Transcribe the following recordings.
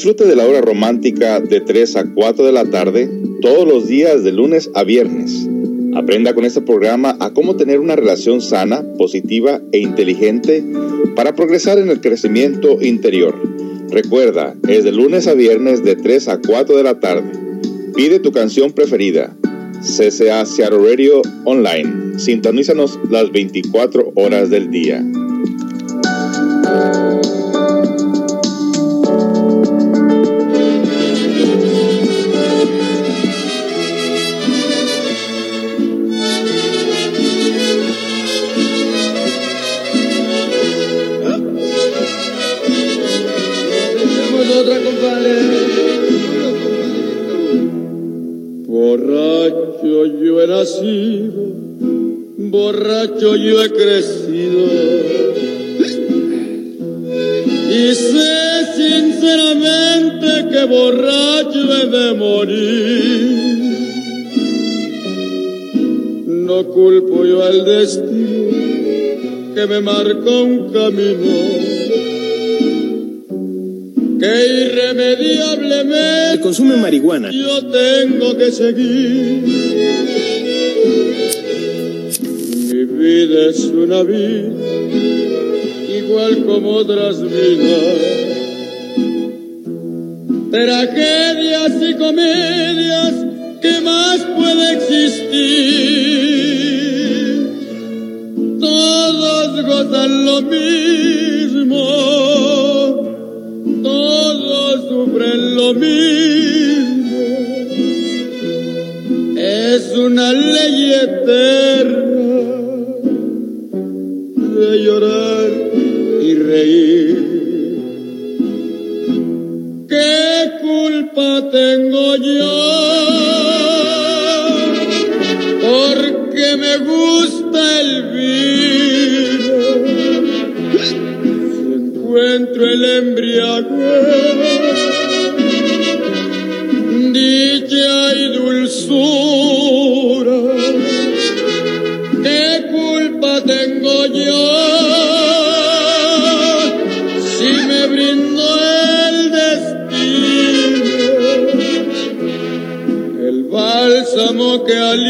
Disfrute de la hora romántica de 3 a 4 de la tarde todos los días de lunes a viernes. Aprenda con este programa a cómo tener una relación sana, positiva e inteligente para progresar en el crecimiento interior. Recuerda, es de lunes a viernes de 3 a 4 de la tarde. Pide tu canción preferida. CCA Seattle Radio Online. Sintonízanos las 24 horas del día. Yo he nacido, borracho yo he crecido. Y sé sinceramente que borracho he de morir. No culpo yo al destino que me marcó un camino que irremediablemente consume marihuana. Yo tengo que seguir. Vida es una vida igual como otras vidas. Tragedias y comedias, ¿qué más puede existir? Todos gozan lo mismo sufren lo mismo. Es una ley eterna de llorar y reír. ¿Qué culpa tengo yo? Porque me gusta el vino. Si encuentro el embriague dicha y que alivia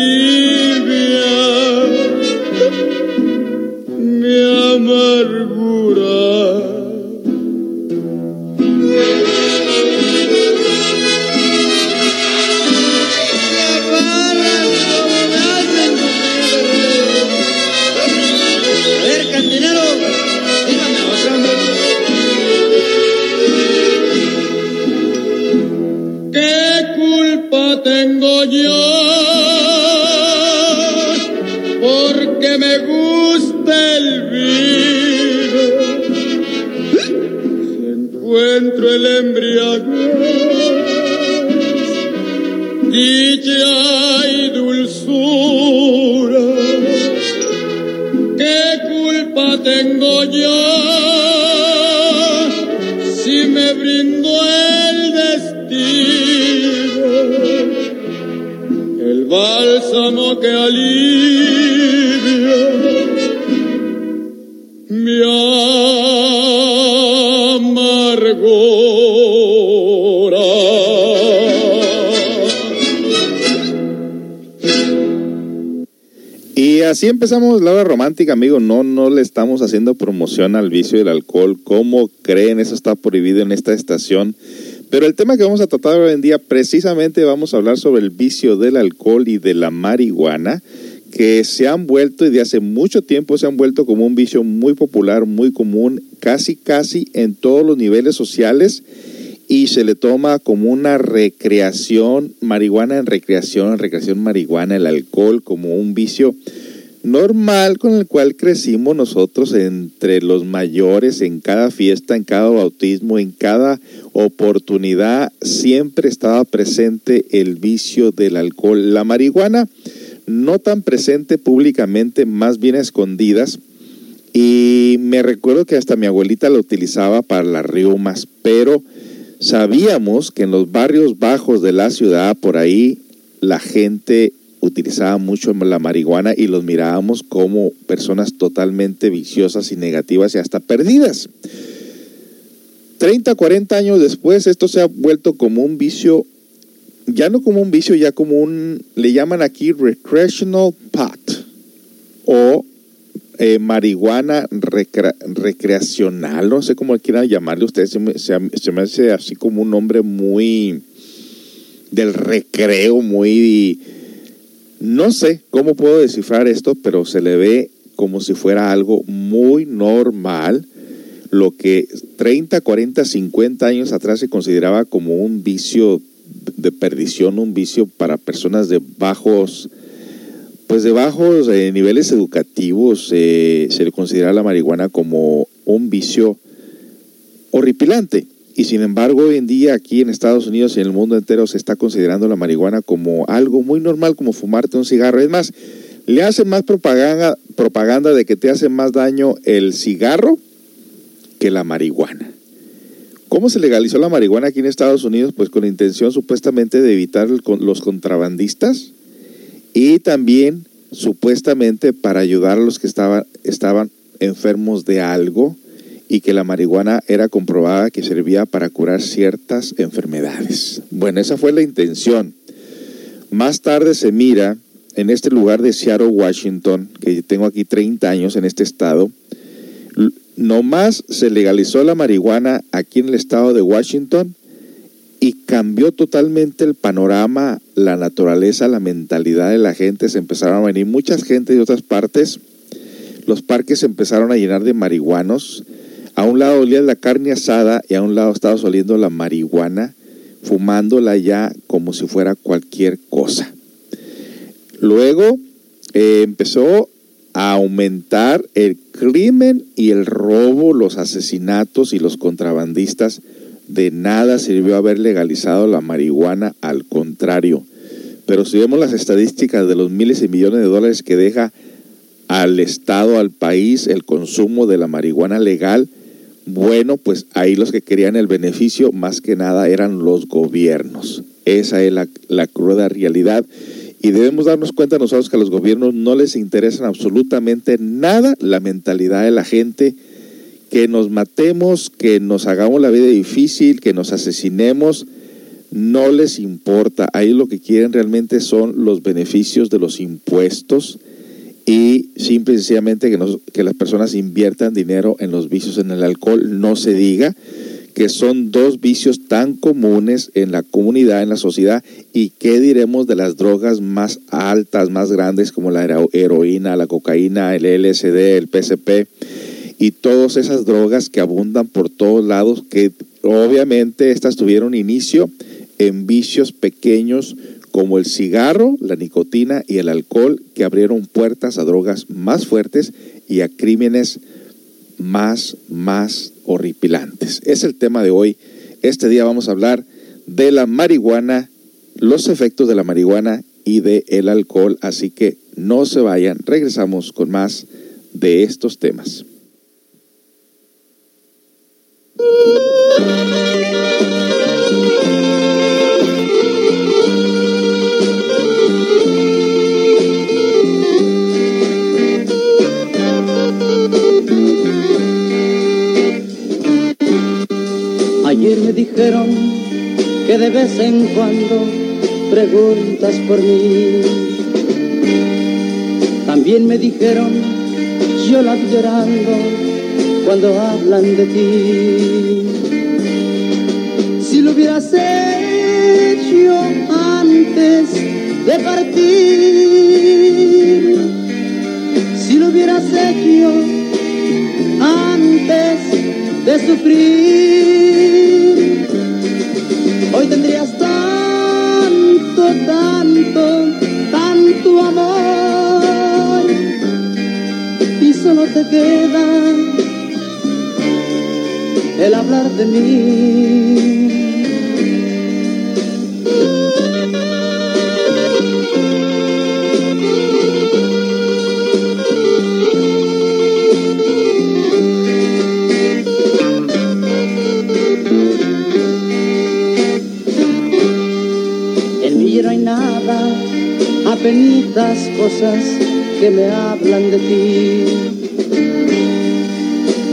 que alivia mi. Y así empezamos la hora romántica, amigo. No, no le estamos haciendo promoción al vicio del alcohol. ¿Cómo creen? Eso está prohibido en esta estación. Pero el tema que vamos a tratar hoy en día, precisamente vamos a hablar sobre el vicio del alcohol y de la marihuana, que se han vuelto y de hace mucho tiempo se han vuelto como un vicio muy popular, muy común, casi, casi en todos los niveles sociales y se le toma como una recreación, marihuana en recreación, recreación marihuana, el alcohol como un vicio normal con el cual crecimos nosotros entre los mayores, en cada fiesta, en cada bautismo, en cada oportunidad, siempre estaba presente el vicio del alcohol. La marihuana no tan presente públicamente, más bien escondidas. Y me recuerdo que hasta mi abuelita la utilizaba para las riumas, pero sabíamos que en los barrios bajos de la ciudad, por ahí, la gente utilizaba mucho la marihuana y los mirábamos como personas totalmente viciosas y negativas y hasta perdidas. 30, 40 años después, esto se ha vuelto como un vicio, ya no como un vicio, ya como un, le llaman aquí recreational pot o eh, marihuana recreacional, no sé cómo quieran llamarle ustedes, se me, se me hace así como un nombre muy del recreo, muy... No sé cómo puedo descifrar esto, pero se le ve como si fuera algo muy normal, lo que 30, 40, 50 años atrás se consideraba como un vicio de perdición, un vicio para personas de bajos pues de bajos eh, niveles educativos eh, se le considera la marihuana como un vicio horripilante. Y sin embargo, hoy en día aquí en Estados Unidos y en el mundo entero se está considerando la marihuana como algo muy normal, como fumarte un cigarro. Es más, le hacen más propaganda, propaganda de que te hace más daño el cigarro que la marihuana. ¿Cómo se legalizó la marihuana aquí en Estados Unidos? Pues con la intención supuestamente de evitar los contrabandistas y también supuestamente para ayudar a los que estaban, estaban enfermos de algo y que la marihuana era comprobada que servía para curar ciertas enfermedades. Bueno, esa fue la intención. Más tarde se mira en este lugar de Seattle, Washington, que tengo aquí 30 años en este estado, nomás se legalizó la marihuana aquí en el estado de Washington y cambió totalmente el panorama, la naturaleza, la mentalidad de la gente. Se empezaron a venir muchas gente de otras partes. Los parques se empezaron a llenar de marihuanos. A un lado olía la carne asada y a un lado estaba oliendo la marihuana, fumándola ya como si fuera cualquier cosa. Luego eh, empezó a aumentar el crimen y el robo, los asesinatos y los contrabandistas de nada sirvió haber legalizado la marihuana, al contrario. Pero si vemos las estadísticas de los miles y millones de dólares que deja al Estado, al país, el consumo de la marihuana legal, bueno, pues ahí los que querían el beneficio más que nada eran los gobiernos. Esa es la, cruda realidad. Y debemos darnos cuenta nosotros que a los gobiernos no les interesa absolutamente nada la mentalidad de la gente, que nos matemos, que nos hagamos la vida difícil, que nos asesinemos, no les importa. Ahí lo que quieren realmente son los beneficios de los impuestos y simple y sencillamente que, que las personas inviertan dinero en los vicios, en el alcohol, no se diga que son dos vicios tan comunes en la comunidad, en la sociedad, y qué diremos de las drogas más altas, más grandes, como la heroína, la cocaína, el LSD, el PCP, y todas esas drogas que abundan por todos lados, que obviamente estas tuvieron inicio en vicios pequeños como el cigarro, la nicotina y el alcohol, que abrieron puertas a drogas más fuertes y a crímenes más, más horripilantes. Es el tema de hoy. Este día vamos a hablar de la marihuana, los efectos de la marihuana y del el alcohol, así que no se vayan, regresamos con más de estos temas. Me dijeron que de vez en cuando preguntas por mí. También me dijeron, yo la llorando cuando hablan de ti. Si lo hubieras hecho antes de partir, si lo hubieras hecho antes de sufrir, hoy tendrías tanto, tanto, tanto amor y solo te queda el hablar de mí. Apenitas cosas que me hablan de ti.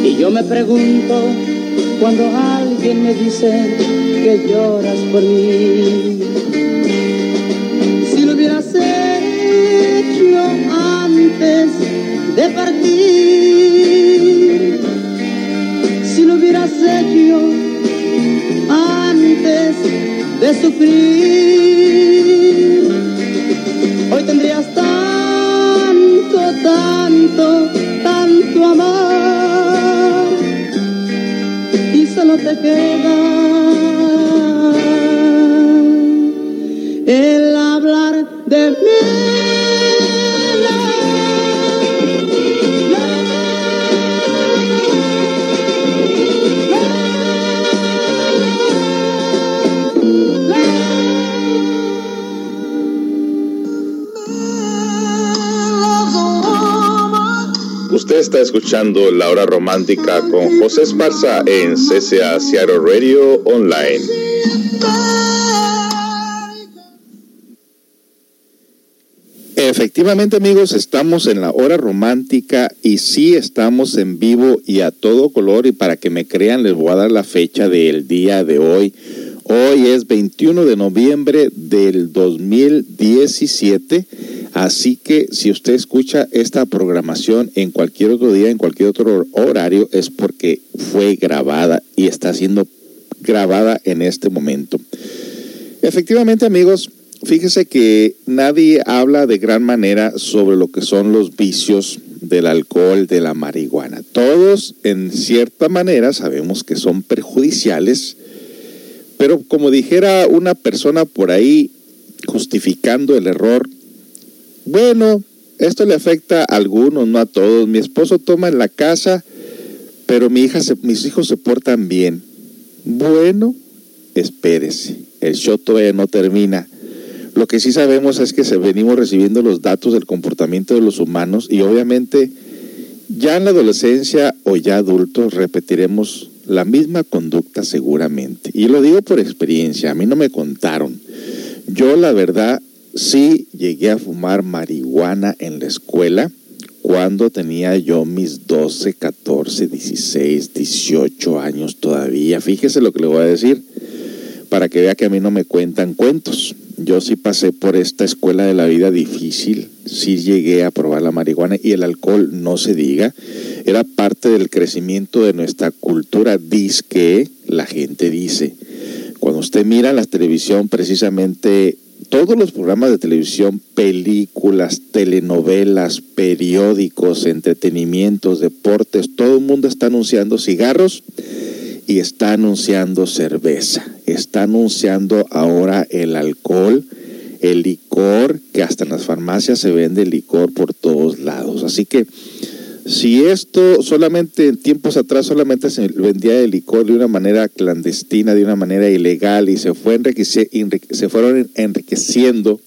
Y yo me pregunto cuando alguien me dice que lloras por mí. Si lo hubieras hecho antes de partir, si lo hubieras hecho antes de sufrir, tanto, tanto, amor y solo te queda está escuchando La Hora Romántica con José Esparza en CCA Seattle Radio Online. Efectivamente amigos, estamos en la hora romántica y sí estamos en vivo y a todo color y para que me crean les voy a dar la fecha del día de hoy. Hoy es 21 de noviembre del 2017, así que si usted escucha esta programación en cualquier otro día, en cualquier otro horario, es porque fue grabada y está siendo grabada en este momento. Efectivamente amigos, fíjese que nadie habla de gran manera sobre lo que son los vicios del alcohol, de la marihuana. Todos en cierta manera sabemos que son perjudiciales, pero como dijera una persona por ahí justificando el error, bueno, esto le afecta a algunos, no a todos. Mi esposo toma en la casa, pero mi hija mis hijos se portan bien. Bueno, espérese, el show todavía no termina. Lo que sí sabemos es que se venimos recibiendo los datos del comportamiento de los humanos y obviamente ya en la adolescencia o ya adultos repetiremos la misma conducta seguramente. Y lo digo por experiencia, a mí no me contaron. Yo la verdad sí llegué a fumar marihuana en la escuela cuando tenía yo mis 12, 14, 16, 18 años todavía. Fíjese lo que le voy a decir para que vea que a mí no me cuentan cuentos. Yo sí pasé por esta escuela de la vida difícil, sí llegué a probar la marihuana y el alcohol, no se diga, era parte del crecimiento de nuestra cultura, que la gente dice. Cuando usted mira la televisión, precisamente todos los programas de televisión, películas, telenovelas, periódicos, entretenimientos, deportes, todo el mundo está anunciando cigarros y está anunciando cerveza, está anunciando ahora el alcohol, el licor, que hasta en las farmacias se vende licor por todos lados. Así que si esto solamente en tiempos atrás solamente se vendía el licor de una manera clandestina, de una manera ilegal y se, fue se fueron enriqueciendo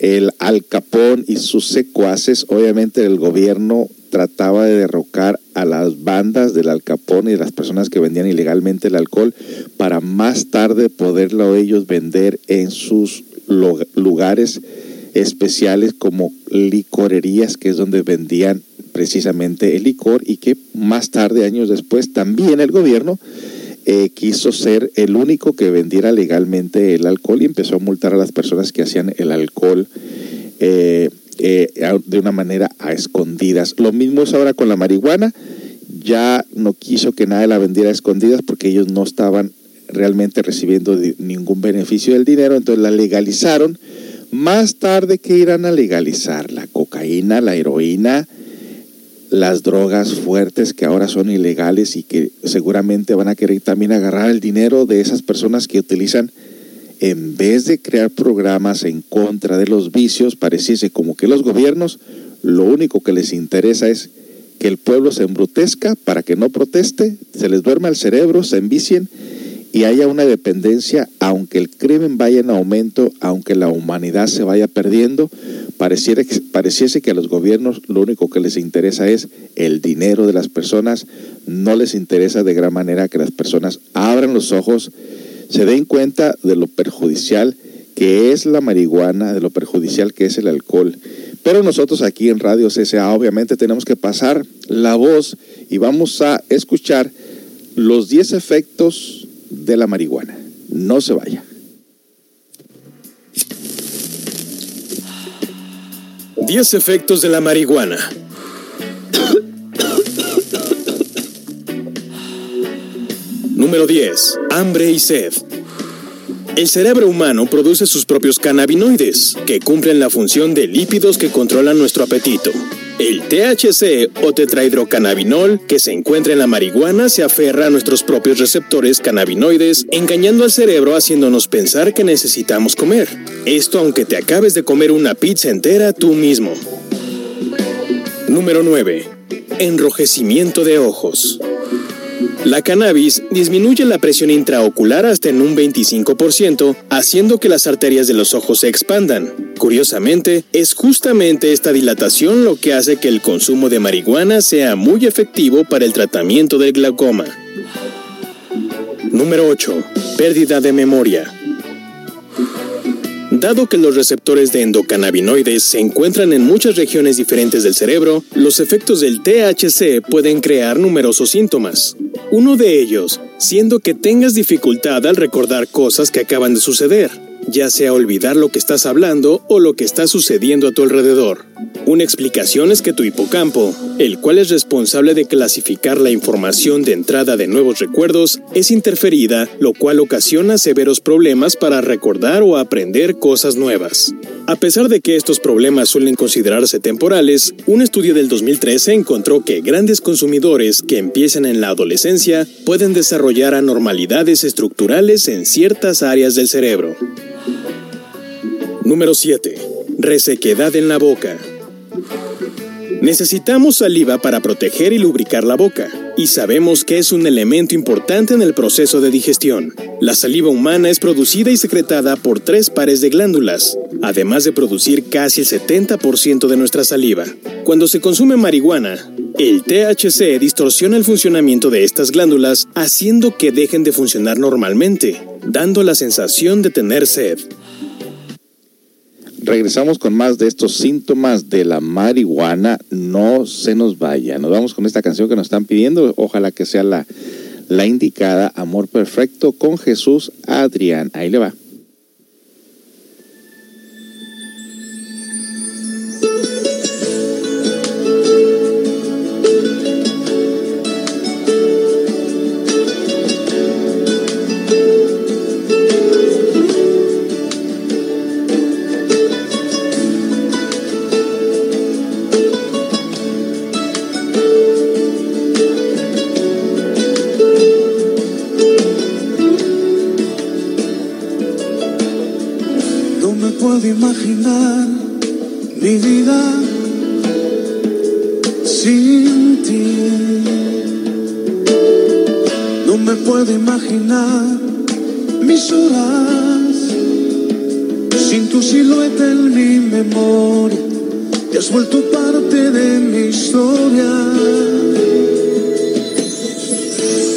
el Al Capón y sus secuaces, obviamente el gobierno trataba de derrocar a las bandas del Al Capone y de las personas que vendían ilegalmente el alcohol para más tarde poderlo ellos vender en sus lugares especiales como licorerías, que es donde vendían precisamente el licor y que más tarde, años después, también el gobierno eh, quiso ser el único que vendiera legalmente el alcohol y empezó a multar a las personas que hacían el alcohol. Eh, eh, de una manera a escondidas. Lo mismo es ahora con la marihuana. Ya no quiso que nadie la vendiera a escondidas porque ellos no estaban realmente recibiendo ningún beneficio del dinero, entonces la legalizaron. Más tarde que irán a legalizar la cocaína, la heroína, las drogas fuertes que ahora son ilegales y que seguramente van a querer también agarrar el dinero de esas personas que utilizan en vez de crear programas en contra de los vicios, pareciese como que los gobiernos lo único que les interesa es que el pueblo se embrutezca para que no proteste, se les duerma el cerebro, se envicien y haya una dependencia, aunque el crimen vaya en aumento, aunque la humanidad se vaya perdiendo, pareciera, pareciese que a los gobiernos lo único que les interesa es el dinero de las personas, no les interesa de gran manera que las personas abran los ojos, se den cuenta de lo perjudicial que es la marihuana, de lo perjudicial que es el alcohol. Pero nosotros aquí en Radio CSA obviamente tenemos que pasar la voz y vamos a escuchar los 10 efectos de la marihuana. No se vaya. 10 efectos de la marihuana. Número 10. Hambre y sed. El cerebro humano produce sus propios cannabinoides, que cumplen la función de lípidos que controlan nuestro apetito. El THC o tetrahidrocannabinol que se encuentra en la marihuana se aferra a nuestros propios receptores cannabinoides, engañando al cerebro haciéndonos pensar que necesitamos comer. Esto aunque te acabes de comer una pizza entera tú mismo. Número 9. Enrojecimiento de ojos. La cannabis disminuye la presión intraocular hasta en un 25%, haciendo que las arterias de los ojos se expandan. Curiosamente, es justamente esta dilatación lo que hace que el consumo de marihuana sea muy efectivo para el tratamiento del glaucoma. Número 8. Pérdida de memoria. Dado que los receptores de endocannabinoides se encuentran en muchas regiones diferentes del cerebro, los efectos del THC pueden crear numerosos síntomas. Uno de ellos, siendo que tengas dificultad al recordar cosas que acaban de suceder ya sea olvidar lo que estás hablando o lo que está sucediendo a tu alrededor. Una explicación es que tu hipocampo, el cual es responsable de clasificar la información de entrada de nuevos recuerdos, es interferida, lo cual ocasiona severos problemas para recordar o aprender cosas nuevas. A pesar de que estos problemas suelen considerarse temporales, un estudio del 2013 encontró que grandes consumidores que empiezan en la adolescencia pueden desarrollar anormalidades estructurales en ciertas áreas del cerebro. Número 7. Resequedad en la boca. Necesitamos saliva para proteger y lubricar la boca, y sabemos que es un elemento importante en el proceso de digestión. La saliva humana es producida y secretada por tres pares de glándulas, además de producir casi el 70% de nuestra saliva. Cuando se consume marihuana, el THC distorsiona el funcionamiento de estas glándulas, haciendo que dejen de funcionar normalmente, dando la sensación de tener sed regresamos con más de estos síntomas de la marihuana. No se nos vaya. Nos vamos con esta canción que nos están pidiendo. Ojalá que sea la, la indicada. Amor Perfecto con Jesús Adrián. Ahí le va. de imaginar mi vida sin ti. No me puedo imaginar mis horas sin tu silueta en mi memoria. Te has vuelto parte de mi historia.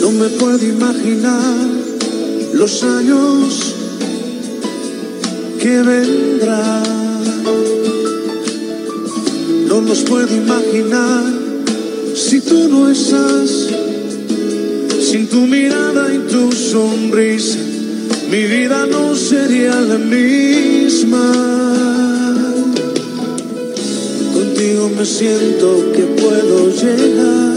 No me puedo imaginar los años que vendrá. No los puedo imaginar si tú no estás. Sin tu mirada y tu sonrisa, mi vida no sería la misma. Contigo me siento que puedo llegar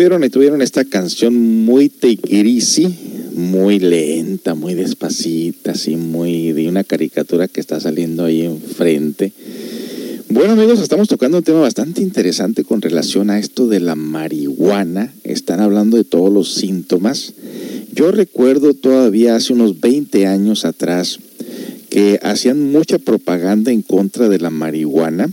ahí tuvieron esta canción muy take muy lenta, muy despacita, así muy de una caricatura que está saliendo ahí enfrente. Bueno amigos, estamos tocando un tema bastante interesante con relación a esto de la marihuana. Están hablando de todos los síntomas. Yo recuerdo todavía hace unos 20 años atrás que hacían mucha propaganda en contra de la marihuana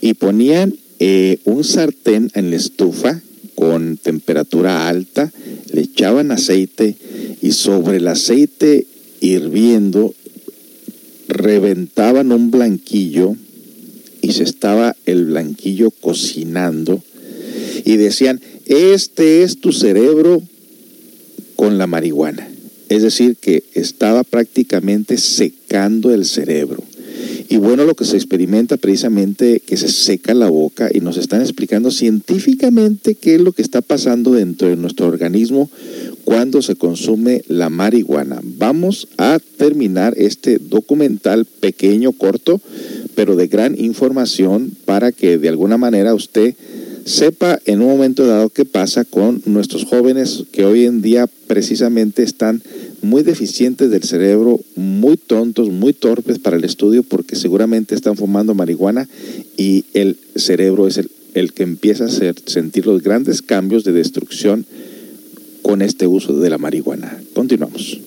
y ponían eh, un sartén en la estufa con temperatura alta, le echaban aceite y sobre el aceite hirviendo reventaban un blanquillo y se estaba el blanquillo cocinando y decían, este es tu cerebro con la marihuana. Es decir, que estaba prácticamente secando el cerebro. Y bueno, lo que se experimenta precisamente que se seca la boca y nos están explicando científicamente qué es lo que está pasando dentro de nuestro organismo cuando se consume la marihuana. Vamos a terminar este documental pequeño, corto, pero de gran información para que de alguna manera usted sepa en un momento dado qué pasa con nuestros jóvenes que hoy en día precisamente están muy deficientes del cerebro, muy tontos, muy torpes para el estudio porque seguramente están fumando marihuana y el cerebro es el, que empieza a sentir los grandes cambios de destrucción con este uso de la marihuana. Continuamos.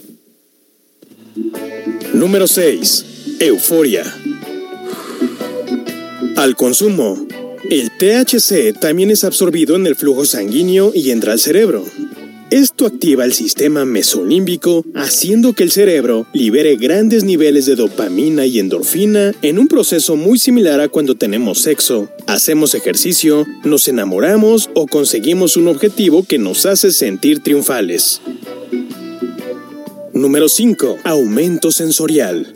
Número 6. Euforia. Al consumo. El THC también es absorbido en el flujo sanguíneo y entra al cerebro. Esto activa el sistema mesolímbico, haciendo que el cerebro libere grandes niveles de dopamina y endorfina en un proceso muy similar a cuando tenemos sexo, hacemos ejercicio, nos enamoramos o conseguimos un objetivo que nos hace sentir triunfales. Número 5. Aumento sensorial.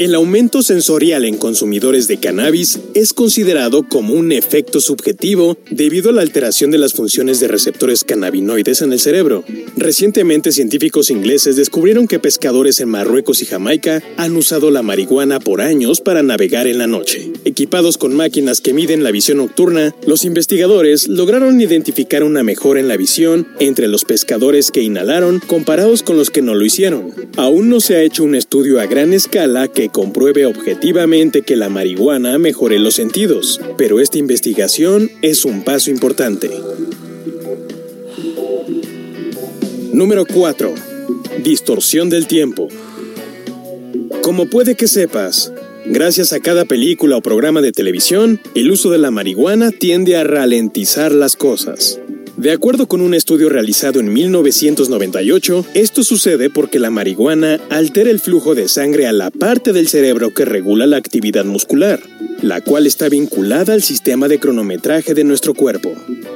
El aumento sensorial en consumidores de cannabis es considerado como un efecto subjetivo debido a la alteración de las funciones de receptores cannabinoides en el cerebro. Recientemente científicos ingleses descubrieron que pescadores en Marruecos y Jamaica han usado la marihuana por años para navegar en la noche. Equipados con máquinas que miden la visión nocturna, los investigadores lograron identificar una mejora en la visión entre los pescadores que inhalaron comparados con los que no lo hicieron. Aún no se ha hecho un estudio a gran escala que compruebe objetivamente que la marihuana mejore los sentidos, pero esta investigación es un paso importante. Número 4. Distorsión del tiempo. Como puede que sepas, gracias a cada película o programa de televisión, el uso de la marihuana tiende a ralentizar las cosas. De acuerdo con un estudio realizado en 1998, esto sucede porque la marihuana altera el flujo de sangre a la parte del cerebro que regula la actividad muscular, la cual está vinculada al sistema de cronometraje de nuestro cuerpo.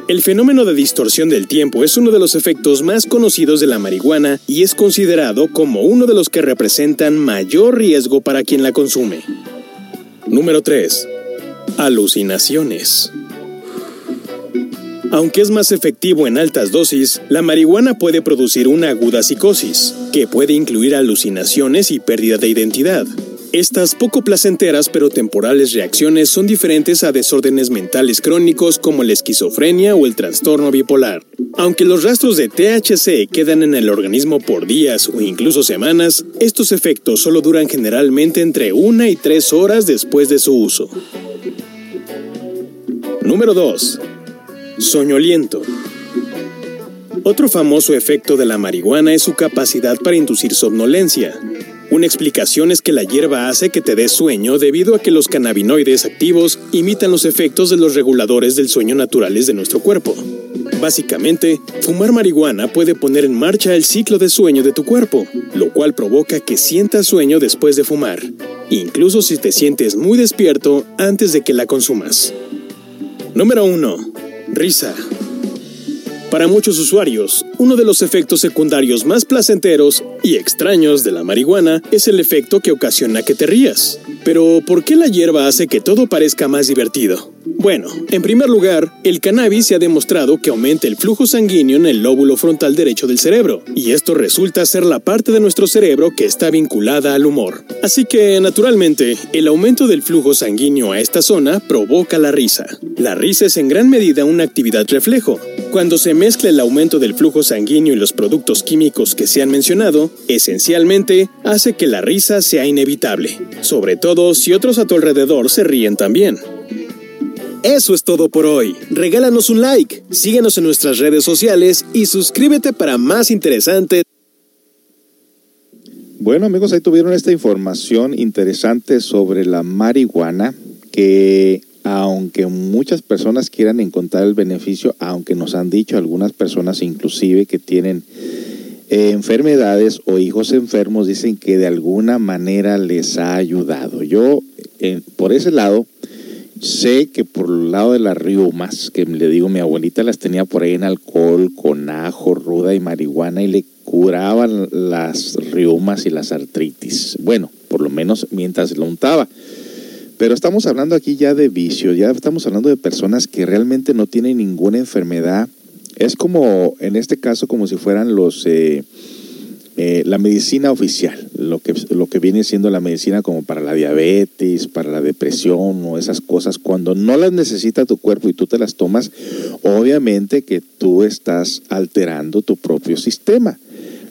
El fenómeno de distorsión del tiempo es uno de los efectos más conocidos de la marihuana y es considerado como uno de los que representan mayor riesgo para quien la consume. Número 3. Alucinaciones. Aunque es más efectivo en altas dosis, la marihuana puede producir una aguda psicosis, que puede incluir alucinaciones y pérdida de identidad. Estas poco placenteras pero temporales reacciones son diferentes a desórdenes mentales crónicos como la esquizofrenia o el trastorno bipolar. Aunque los rastros de THC quedan en el organismo por días o incluso semanas, estos efectos solo duran generalmente entre una y tres horas después de su uso. Número 2. Soñoliento. Otro famoso efecto de la marihuana es su capacidad para inducir somnolencia. Una explicación es que la hierba hace que te des sueño debido a que los cannabinoides activos imitan los efectos de los reguladores del sueño naturales de nuestro cuerpo. Básicamente, fumar marihuana puede poner en marcha el ciclo de sueño de tu cuerpo, lo cual provoca que sientas sueño después de fumar, incluso si te sientes muy despierto antes de que la consumas. Número 1. Risa. Para muchos usuarios, uno de los efectos secundarios más placenteros y extraños de la marihuana es el efecto que ocasiona que te rías. Pero, ¿por qué la hierba hace que todo parezca más divertido? Bueno, en primer lugar, el cannabis se ha demostrado que aumenta el flujo sanguíneo en el lóbulo frontal derecho del cerebro, y esto resulta ser la parte de nuestro cerebro que está vinculada al humor. Así que, naturalmente, el aumento del flujo sanguíneo a esta zona provoca la risa. La risa es en gran medida una actividad reflejo. Cuando se mezcla el aumento del flujo sanguíneo y los productos químicos que se han mencionado, esencialmente hace que la risa sea inevitable, sobre todo si otros a tu alrededor se ríen también. Eso es todo por hoy. Regálanos un like, síguenos en nuestras redes sociales y suscríbete para más interesantes. Bueno amigos, ahí tuvieron esta información interesante sobre la marihuana que aunque muchas personas quieran encontrar el beneficio, aunque nos han dicho algunas personas inclusive que tienen eh, enfermedades o hijos enfermos, dicen que de alguna manera les ha ayudado. Yo, eh, por ese lado, Sé que por el lado de las riumas, que le digo, mi abuelita las tenía por ahí en alcohol, con ajo, ruda y marihuana y le curaban las riumas y las artritis. Bueno, por lo menos mientras lo untaba. Pero estamos hablando aquí ya de vicio, ya estamos hablando de personas que realmente no tienen ninguna enfermedad. Es como, en este caso, como si fueran los... Eh, eh, la medicina oficial, lo que, lo que viene siendo la medicina como para la diabetes, para la depresión o esas cosas, cuando no las necesita tu cuerpo y tú te las tomas, obviamente que tú estás alterando tu propio sistema.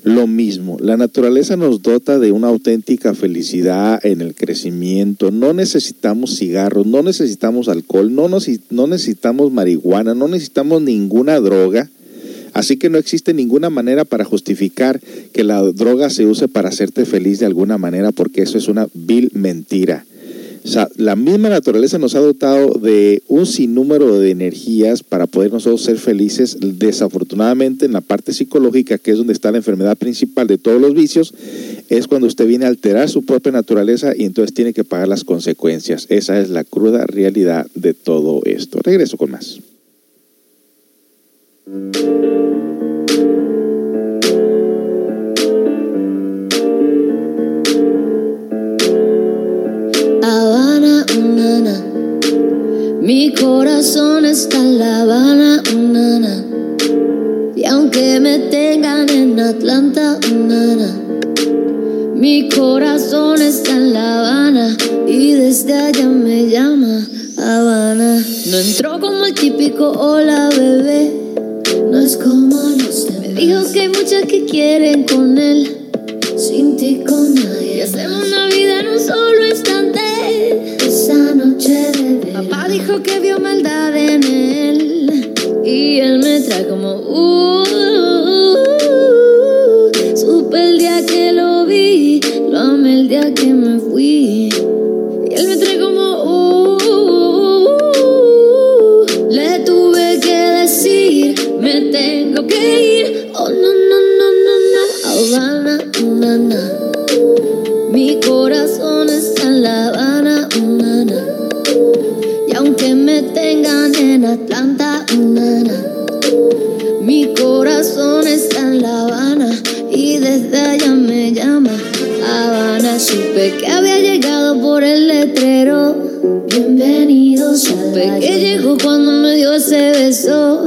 Lo mismo, la naturaleza nos dota de una auténtica felicidad en el crecimiento. No necesitamos cigarros, no necesitamos alcohol, no, no necesitamos marihuana, no necesitamos ninguna droga Así que no existe ninguna manera para justificar que la droga se use para hacerte feliz de alguna manera, porque eso es una vil mentira. O sea, la misma naturaleza nos ha dotado de un sinnúmero de energías para poder nosotros ser felices. Desafortunadamente, en la parte psicológica, que es donde está la enfermedad principal de todos los vicios, es cuando usted viene a alterar su propia naturaleza y entonces tiene que pagar las consecuencias. Esa es la cruda realidad de todo esto. Regreso con más. Mi corazón está en La Habana, nana. Y aunque me tengan en Atlanta, nana. Mi corazón está en La Habana y desde allá me llama Habana. No entró como el típico hola bebé no es como los demás. Me dijo que hay muchas que quieren con él, sin ti con nadie. Y hacemos una vida en un solo instante. Esa noche de Papá dijo que vio maldad en él y él me trae como uh, Supe el día que lo vi, lo amé el día que me fui. Y él me trae como tengo que ir. Oh, no, no, no, no, no. Habana, nana. Mi corazón está en La en Atlanta, nana. Mi corazón está en La Habana y desde allá me llama Habana. Supe que había llegado por el letrero. Bienvenidos Supe que llegó cuando me dio ese beso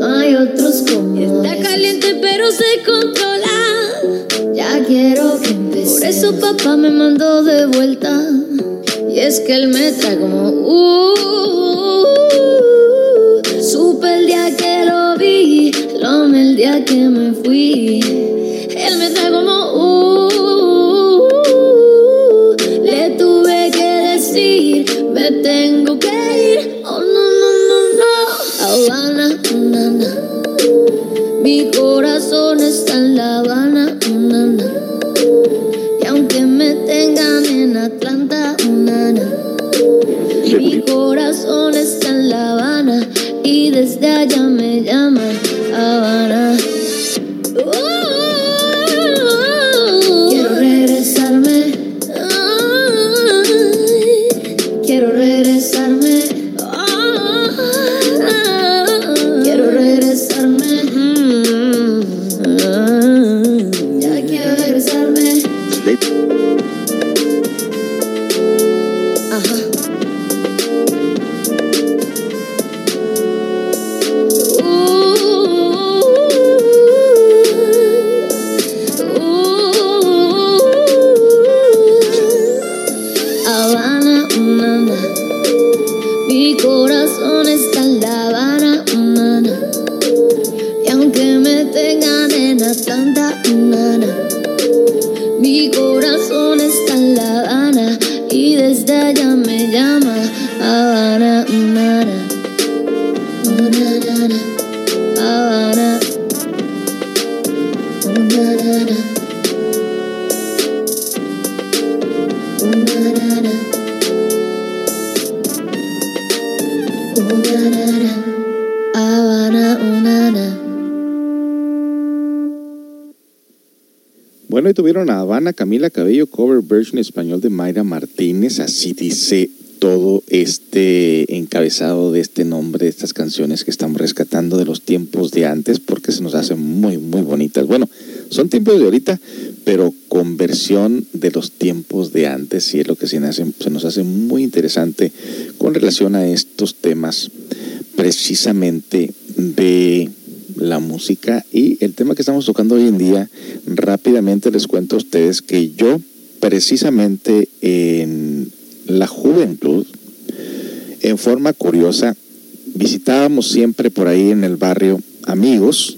hay otros como Está caliente pero se controla. Ya quiero que empecé. eso papá me mandó de vuelta. Y es que él me trae como. Uh, lo el día que me fui. Él me trae como. Uh, le tuve que decir, me tengo que ir. Oh, no, no, no, no. Habana, na, na. Mi corazón está en La Habana, na, na. Y aunque me tengan en Atlanta, na, na. Mi corazón está en La Habana y desde allá me llaman Tuvieron a Habana Camila Cabello, cover version español de Mayra Martínez. Así dice todo este encabezado de este nombre, de estas canciones que estamos rescatando de los tiempos de antes, porque se nos hacen muy, muy bonitas. Bueno, son tiempos de ahorita, pero con versión de los tiempos de antes, y es lo que se nos hace muy interesante con relación a estos temas, precisamente de la música y el tema que estamos tocando hoy en día, rápidamente les cuento a ustedes que yo precisamente en la juventud, en forma curiosa, visitábamos siempre por ahí en el barrio amigos,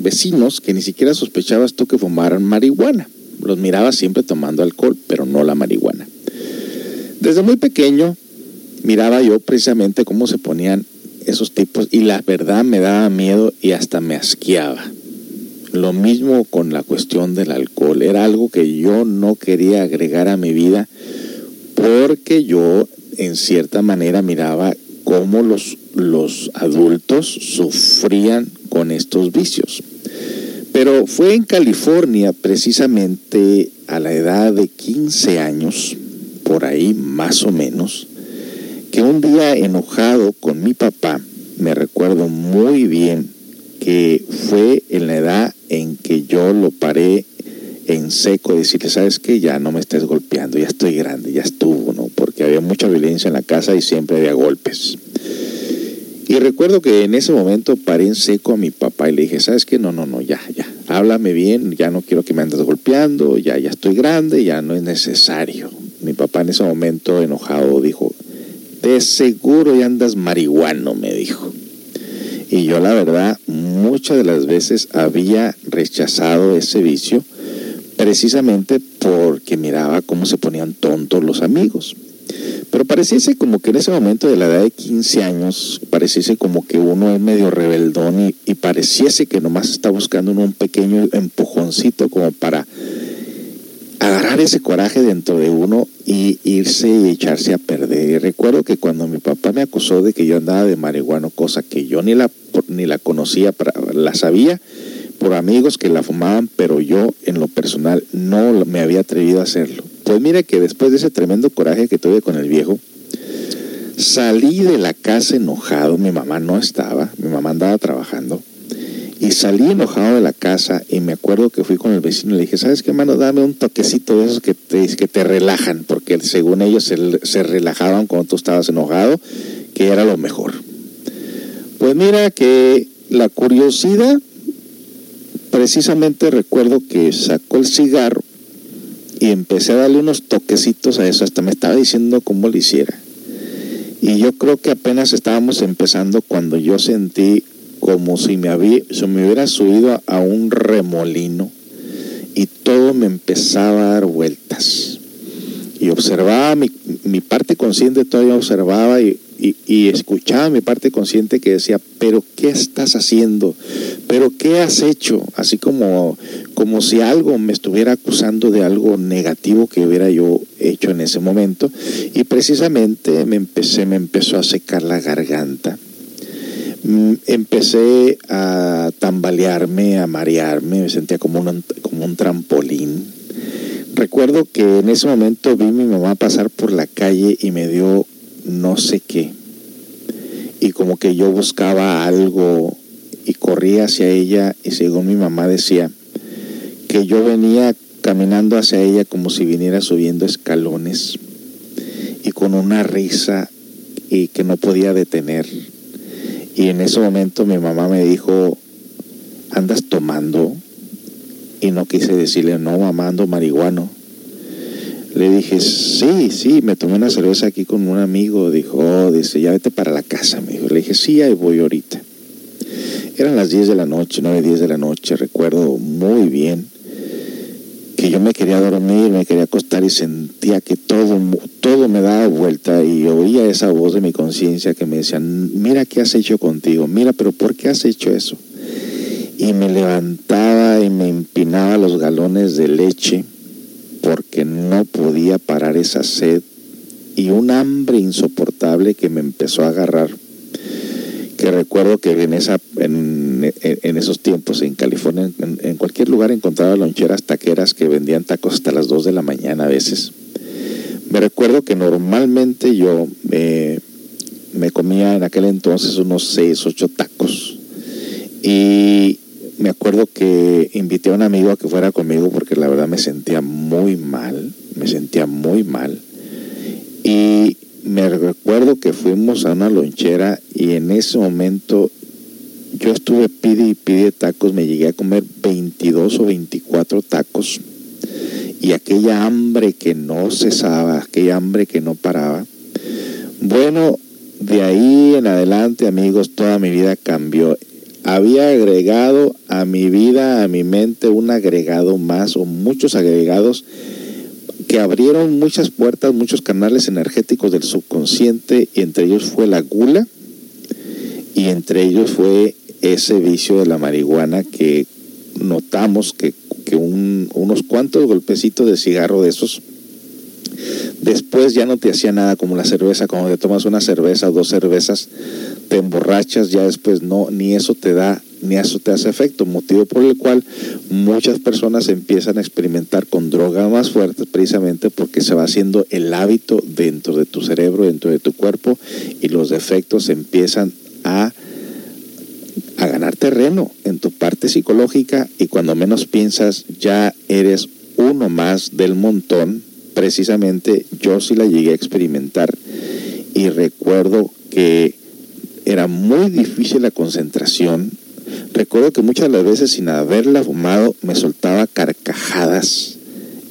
vecinos que ni siquiera sospechabas tú que fumaran marihuana. Los mirabas siempre tomando alcohol, pero no la marihuana. Desde muy pequeño miraba yo precisamente cómo se ponían esos tipos y la verdad me daba miedo y hasta me asqueaba. Lo mismo con la cuestión del alcohol. Era algo que yo no quería agregar a mi vida porque yo en cierta manera miraba cómo los, los adultos sufrían con estos vicios. Pero fue en California precisamente a la edad de 15 años, por ahí más o menos, que un día enojado con mi papá, me recuerdo muy bien que fue en la edad en que yo lo paré en seco decirle, sabes que ya no me estés golpeando, ya estoy grande, ya estuvo, ¿no? Porque había mucha violencia en la casa y siempre había golpes. Y recuerdo que en ese momento paré en seco a mi papá y le dije, ¿sabes qué? No, no, no, ya, ya, háblame bien, ya no quiero que me andes golpeando, ya, ya estoy grande, ya no es necesario. Mi papá en ese momento enojado dijo, de seguro ya andas marihuano, me dijo. Y yo la verdad, muchas de las veces había rechazado ese vicio precisamente porque miraba cómo se ponían tontos los amigos. Pero pareciese como que en ese momento de la edad de 15 años, pareciese como que uno es medio rebeldón y, pareciese que nomás está buscando un pequeño empujoncito como para agarrar ese coraje dentro de uno y irse y echarse a perder. Recuerdo que cuando mi papá me acusó de que yo andaba de marihuana, cosa que yo ni la, ni la conocía, la sabía por amigos que la fumaban, pero yo en lo personal no me había atrevido a hacerlo. Pues mire que después de ese tremendo coraje que tuve con el viejo, salí de la casa enojado, mi mamá no estaba, mi mamá andaba trabajando, y salí enojado de la casa y me acuerdo que fui con el vecino y le dije, ¿sabes qué, mano? Dame un toquecito de esos que te, que te relajan, porque según ellos se, se relajaban cuando tú estabas enojado, que era lo mejor. Pues mira que la curiosidad, precisamente recuerdo que sacó el cigarro y empecé a darle unos toquecitos a eso, hasta me estaba diciendo cómo lo hiciera. Y yo creo que apenas estábamos empezando cuando yo sentí como si me, había, si me hubiera subido a un remolino y todo me empezaba a dar vueltas. Y observaba mi, mi parte consciente, todavía observaba y, y, escuchaba mi parte consciente que decía, pero ¿qué estás haciendo? ¿Pero qué has hecho? Así como, como si algo me estuviera acusando de algo negativo que hubiera yo hecho en ese momento. Y precisamente me, empecé, me empezó a secar la garganta. Mm, empecé a tambalearme, a marearme, me sentía como un, como un trampolín. Recuerdo que en ese momento vi a mi mamá pasar por la calle y me dio no sé qué. Y como que yo buscaba algo y corría hacia ella y según mi mamá decía que yo venía caminando hacia ella como si viniera subiendo escalones y con una risa y que no podía detener. Y en ese momento mi mamá me dijo, ¿andas tomando? Y no quise decirle, no, mamá, ando marihuano. Le dije, sí, sí, me tomé una cerveza aquí con un amigo. Dijo, oh, dice, ya vete para la casa, me dijo. Le dije, sí, ahí voy ahorita. Eran las 10 de la noche, 9, 10 de la noche, recuerdo muy bien que yo me quería dormir, me quería acostar y sentía que todo, todo me daba vuelta y oía esa voz de mi conciencia que me decía, mira qué has hecho contigo, mira, pero ¿por qué has hecho eso? Y me levantaba y me empinaba los galones de leche porque no podía parar esa sed y un hambre insoportable que me empezó a agarrar. Que recuerdo que en, esa, en, esos tiempos en California, en, cualquier lugar encontraba loncheras taqueras que vendían tacos hasta las 2 de la mañana a veces. Me recuerdo que normalmente yo me comía en aquel entonces unos 6, 8 tacos. Y me acuerdo que invité a un amigo a que fuera conmigo porque la verdad me sentía muy mal, me sentía muy mal. Y me recuerdo que fuimos a una lonchera y en ese momento yo estuve pide y pide tacos, me llegué a comer 22 o 24 tacos y aquella hambre que no cesaba, aquella hambre que no paraba. Bueno, de ahí en adelante, amigos, toda mi vida cambió había agregado a mi vida, a mi mente, un agregado más o muchos agregados que abrieron muchas puertas, muchos canales energéticos del subconsciente y entre ellos fue la gula y entre ellos fue ese vicio de la marihuana que notamos que, unos cuantos golpecitos de cigarro de esos después ya no te hacía nada como la cerveza, cuando te tomas una cerveza o dos cervezas, te emborrachas, ya después no, ni eso te da, ni eso te hace efecto, motivo por el cual muchas personas empiezan a experimentar con drogas más fuertes precisamente porque se va haciendo el hábito dentro de tu cerebro, dentro de tu cuerpo y los defectos empiezan a a ganar terreno en tu parte psicológica y cuando menos piensas ya eres uno más del montón precisamente yo sí la llegué a experimentar y recuerdo que era muy difícil la concentración. Recuerdo que muchas veces sin haberla fumado me soltaba carcajadas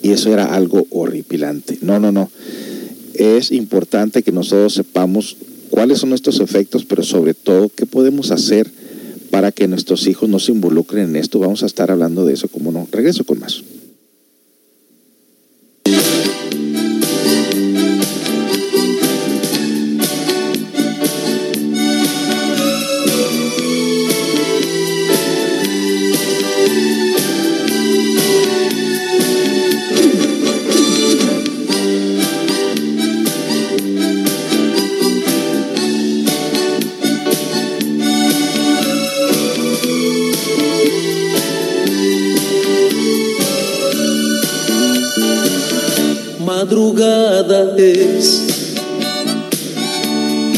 y eso era algo horripilante. No, no, no. Es importante que nosotros sepamos cuáles son nuestros efectos, pero sobre todo qué podemos hacer para que nuestros hijos no se involucren en esto. Vamos a estar hablando de eso, como no. Regreso con más. Madrugada es.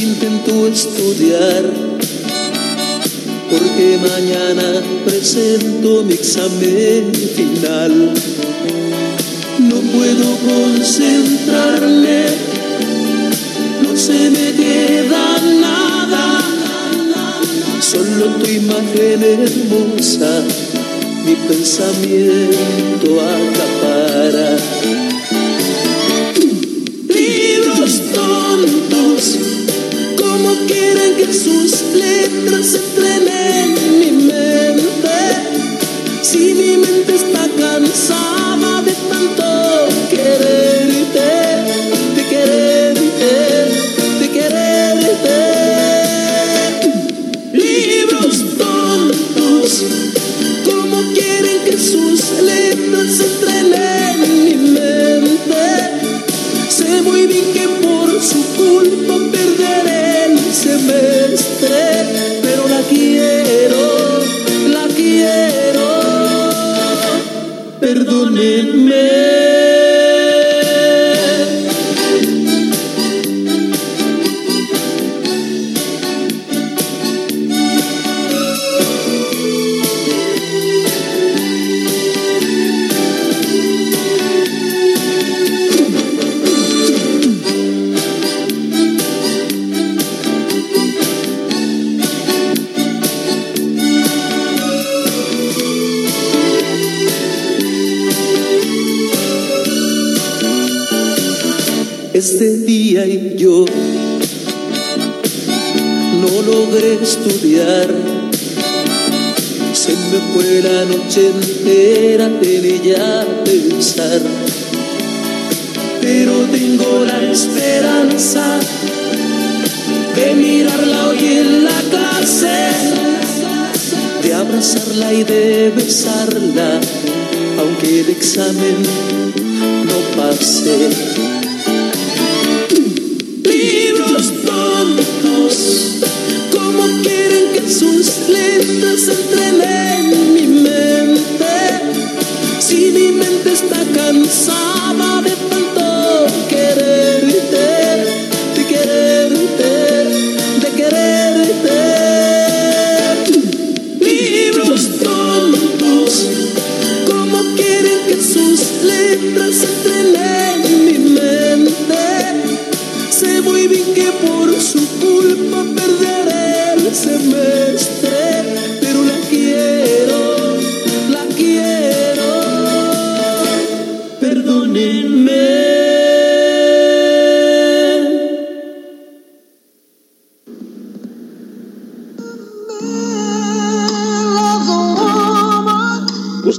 Intento estudiar porque mañana presento mi examen final. No puedo concentrarme, no se me queda nada, solo tu imagen hermosa, mi pensamiento acapara. Tontos, como quieren que sus letras entren en mi mente. Si mi mente está cansada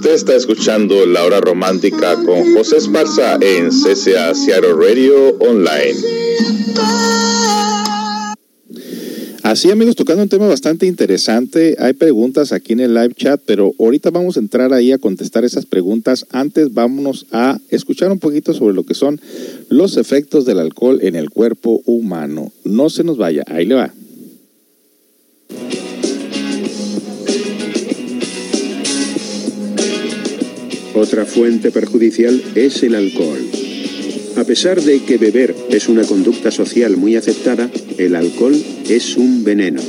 Usted está escuchando La Hora Romántica con José Esparza en CCA Seattle Radio Online. Así amigos, tocando un tema bastante interesante, hay preguntas aquí en el live chat, pero ahorita vamos a entrar ahí a contestar esas preguntas. Antes vámonos a escuchar un poquito sobre lo que son los efectos del alcohol en el cuerpo humano. No se nos vaya, ahí le va. Otra fuente perjudicial es el alcohol. A pesar de que beber es una conducta social muy aceptada, el alcohol es un veneno.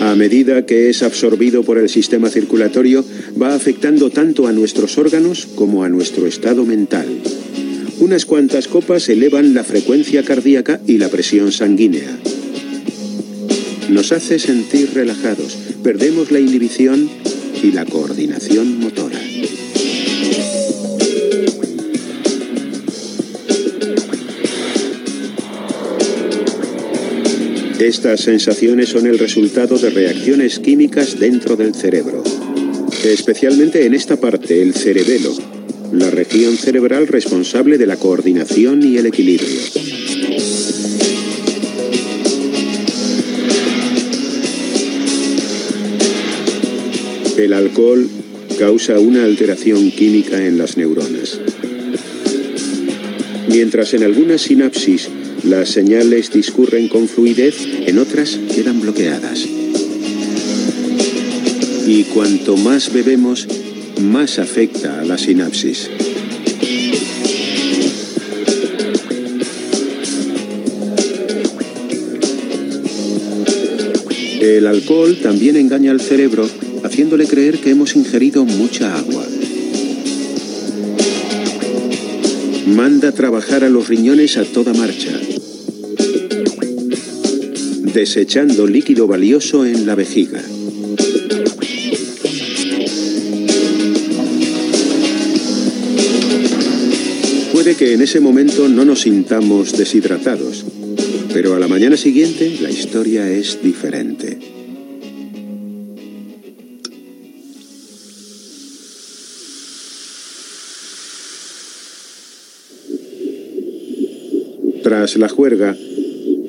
A medida que es absorbido por el sistema circulatorio, va afectando tanto a nuestros órganos como a nuestro estado mental. Unas cuantas copas elevan la frecuencia cardíaca y la presión sanguínea. Nos hace sentir relajados, perdemos la inhibición y la coordinación motora. Estas sensaciones son el resultado de reacciones químicas dentro del cerebro, especialmente en esta parte, el cerebelo, la región cerebral responsable de la coordinación y el equilibrio. El alcohol causa una alteración química en las neuronas. Mientras en algunas sinapsis las señales discurren con fluidez, en otras quedan bloqueadas. Y cuanto más bebemos, más afecta a la sinapsis. El alcohol también engaña al cerebro, haciéndole creer que hemos ingerido mucha agua. Manda trabajar a los riñones a toda marcha, desechando líquido valioso en la vejiga. Puede que en ese momento no nos sintamos deshidratados, pero a la mañana siguiente la historia es diferente. Tras la juerga,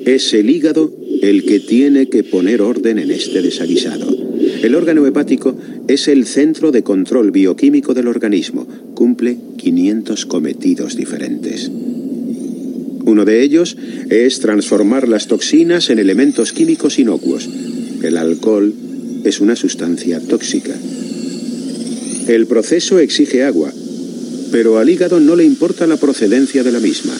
es el hígado el que tiene que poner orden en este desaguisado. El órgano hepático es el centro de control bioquímico del organismo. Cumple 500 cometidos diferentes. Uno de ellos es transformar las toxinas en elementos químicos inocuos. El alcohol es una sustancia tóxica. El proceso exige agua, pero al hígado no le importa la procedencia de la misma.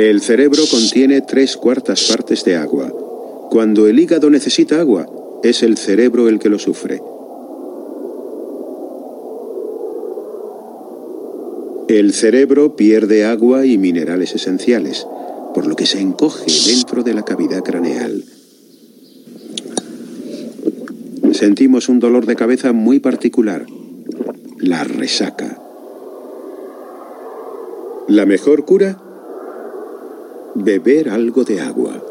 El cerebro contiene tres cuartas partes de agua. Cuando el hígado necesita agua, es el cerebro el que lo sufre. El cerebro pierde agua y minerales esenciales, por lo que se encoge dentro de la cavidad craneal. Sentimos un dolor de cabeza muy particular, la resaca. La mejor cura, beber algo de agua.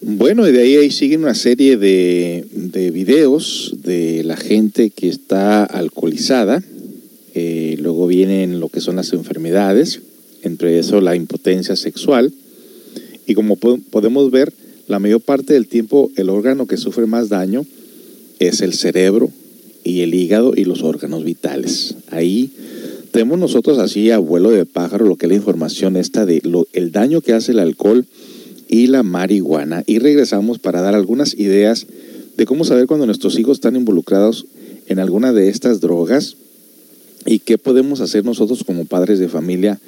Bueno, y de ahí, ahí siguen una serie de, de videos de la gente que está alcoholizada. Eh, luego vienen lo que son las enfermedades, entre eso la impotencia sexual. Y como po- podemos ver, la mayor parte del tiempo el órgano que sufre más daño es el cerebro y el hígado y los órganos vitales. Ahí tenemos nosotros así a vuelo de pájaro lo que es la información esta de lo, el daño que hace el alcohol y la marihuana. Y regresamos para dar algunas ideas de cómo saber cuando nuestros hijos están involucrados en alguna de estas drogas y qué podemos hacer nosotros como padres de familia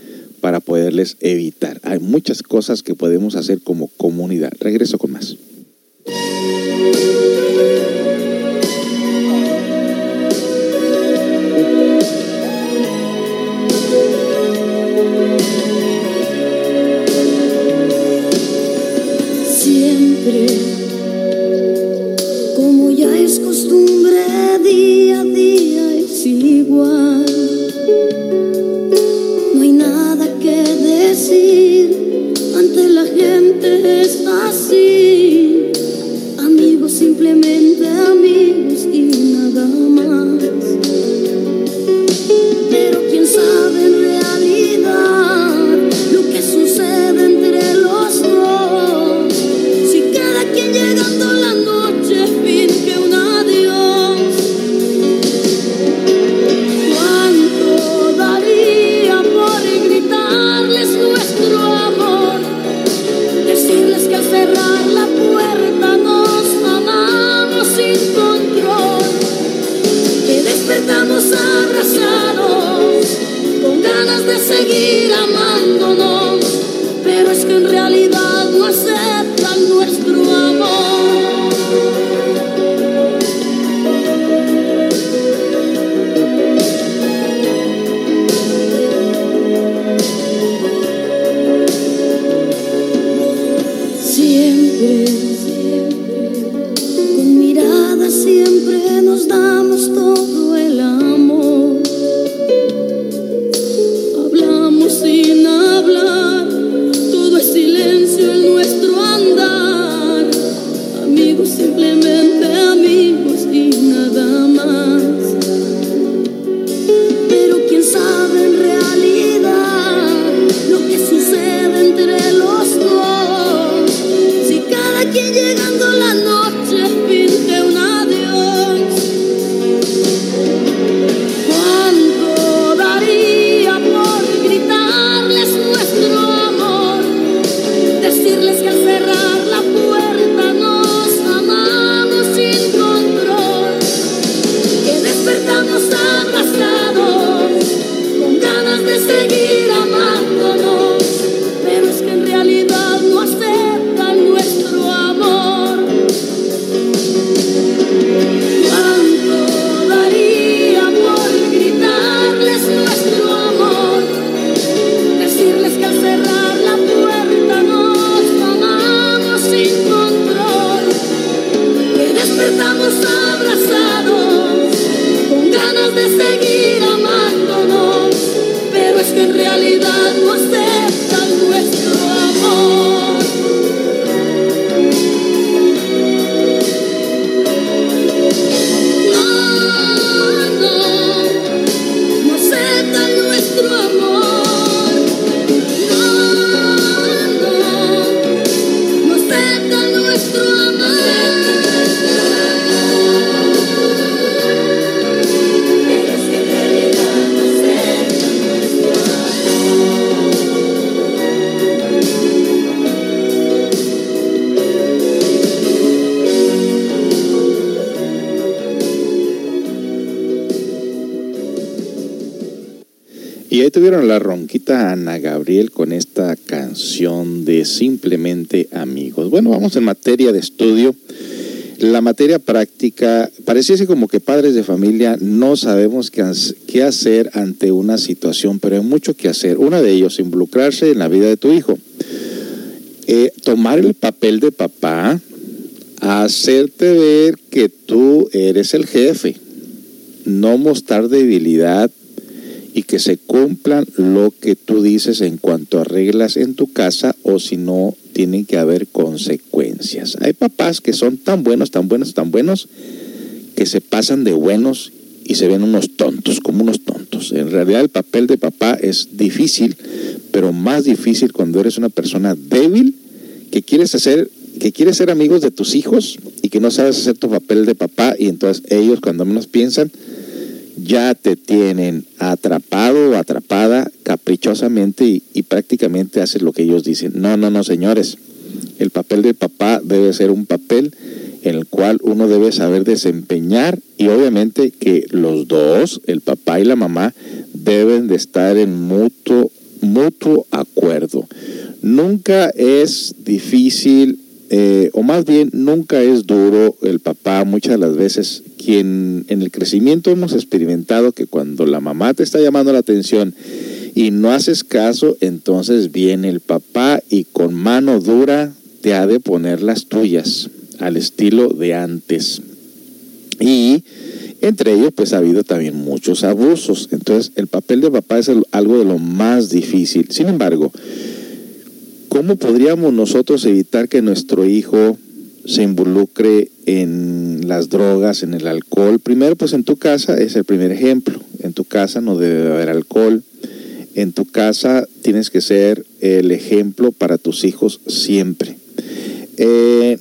para poderles evitar. Hay muchas cosas que podemos hacer como comunidad. Regreso con más. Siempre, como ya es costumbre, día a día es igual. Seguir amándonos, pero es que en realidad no aceptan nuestro amor. understand you. La ronquita Ana Gabriel con esta canción de Simplemente Amigos. Bueno, vamos en materia de estudio. La materia práctica, pareciese como que padres de familia no sabemos qué hacer ante una situación, pero hay mucho que hacer. Una de ellos, involucrarse en la vida de tu hijo. Eh, tomar el papel de papá, hacerte ver que tú eres el jefe, no mostrar debilidad y que se cumplan lo que tú dices en cuanto a reglas en tu casa o si no tienen que haber consecuencias. Hay papás que son tan buenos, tan buenos, tan buenos que se pasan de buenos y se ven unos tontos, como unos tontos. En realidad el papel de papá es difícil, pero más difícil cuando eres una persona débil que quieres hacer que quieres ser amigos de tus hijos y que no sabes hacer tu papel de papá y entonces ellos cuando menos piensan ya te tienen atrapado o atrapada caprichosamente y, prácticamente haces lo que ellos dicen. No, no, no, señores. El papel de papá debe ser un papel en el cual uno debe saber desempeñar y obviamente que los dos, el papá y la mamá, deben de estar en mutuo, mutuo acuerdo. Nunca es difícil, eh, o más bien nunca es duro el papá, muchas de las veces quien en el crecimiento hemos experimentado que cuando la mamá te está llamando la atención y no haces caso, entonces viene el papá y con mano dura te ha de poner las tuyas al estilo de antes. Y entre ellos pues ha habido también muchos abusos. Entonces el papel de papá es algo de lo más difícil. Sin embargo, ¿cómo podríamos nosotros evitar que nuestro hijo se involucre en las drogas, en el alcohol? Primero, pues en tu casa es el primer ejemplo. En tu casa no debe haber alcohol. En tu casa tienes que ser el ejemplo para tus hijos siempre. Eh,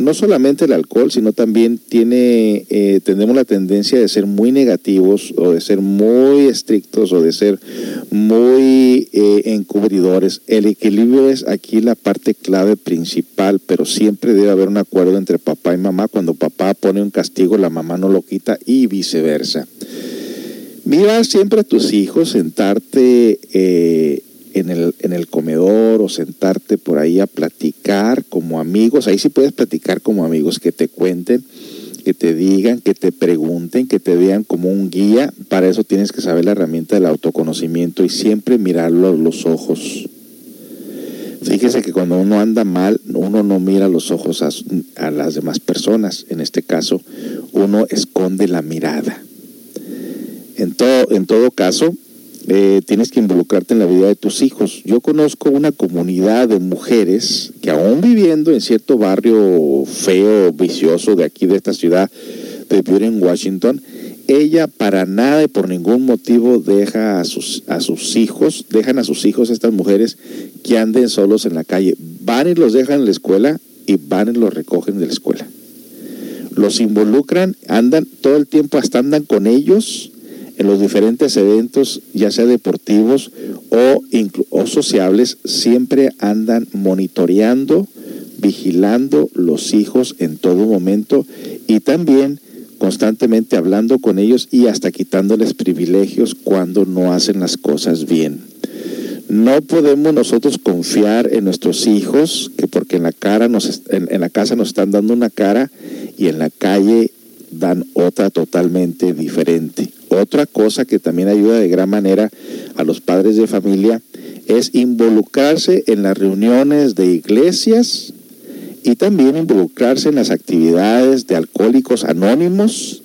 no solamente el alcohol, sino también tiene, eh, tenemos la tendencia de ser muy negativos o de ser muy estrictos o de ser muy eh, encubridores. El equilibrio es aquí la parte clave principal, pero siempre debe haber un acuerdo entre papá y mamá. Cuando papá pone un castigo, la mamá no lo quita y viceversa. Mira siempre a tus hijos, sentarte eh, en, el, en el comedor o sentarte por ahí a platicar como amigos. Ahí sí puedes platicar como amigos, que te cuenten, que te digan, que te pregunten, que te vean como un guía. Para eso tienes que saber la herramienta del autoconocimiento y siempre mirarlo a los ojos. Fíjese que cuando uno anda mal, uno no mira los ojos a, a las demás personas. En este caso, uno esconde la mirada. En todo, en todo caso, eh, tienes que involucrarte en la vida de tus hijos. Yo conozco una comunidad de mujeres que aún viviendo en cierto barrio feo, vicioso de aquí de esta ciudad de Buren, Washington, ella para nada y por ningún motivo deja a sus, a sus hijos, dejan a sus hijos estas mujeres que anden solos en la calle. Van y los dejan en la escuela y van y los recogen de la escuela. Los involucran, andan todo el tiempo, hasta andan con ellos en los diferentes eventos, ya sea deportivos o, sociables, siempre andan monitoreando, vigilando los hijos en todo momento y también constantemente hablando con ellos y hasta quitándoles privilegios cuando no hacen las cosas bien. No podemos nosotros confiar en nuestros hijos, que porque en la cara nos en, en la casa nos están dando una cara y en la calle dan otra totalmente diferente. Otra cosa que también ayuda de gran manera a los padres de familia es involucrarse en las reuniones de iglesias y también involucrarse en las actividades de alcohólicos anónimos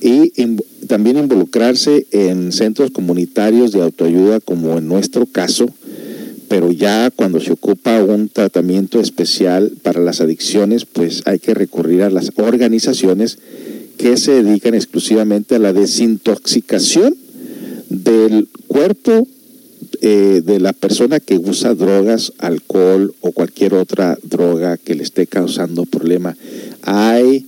y in- también involucrarse en centros comunitarios de autoayuda, como en nuestro caso, pero ya cuando se ocupa un tratamiento especial para las adicciones, pues hay que recurrir a las organizaciones que se dedican exclusivamente a la desintoxicación del cuerpo eh, de la persona que usa drogas, alcohol o cualquier otra droga que le esté causando problema. Hay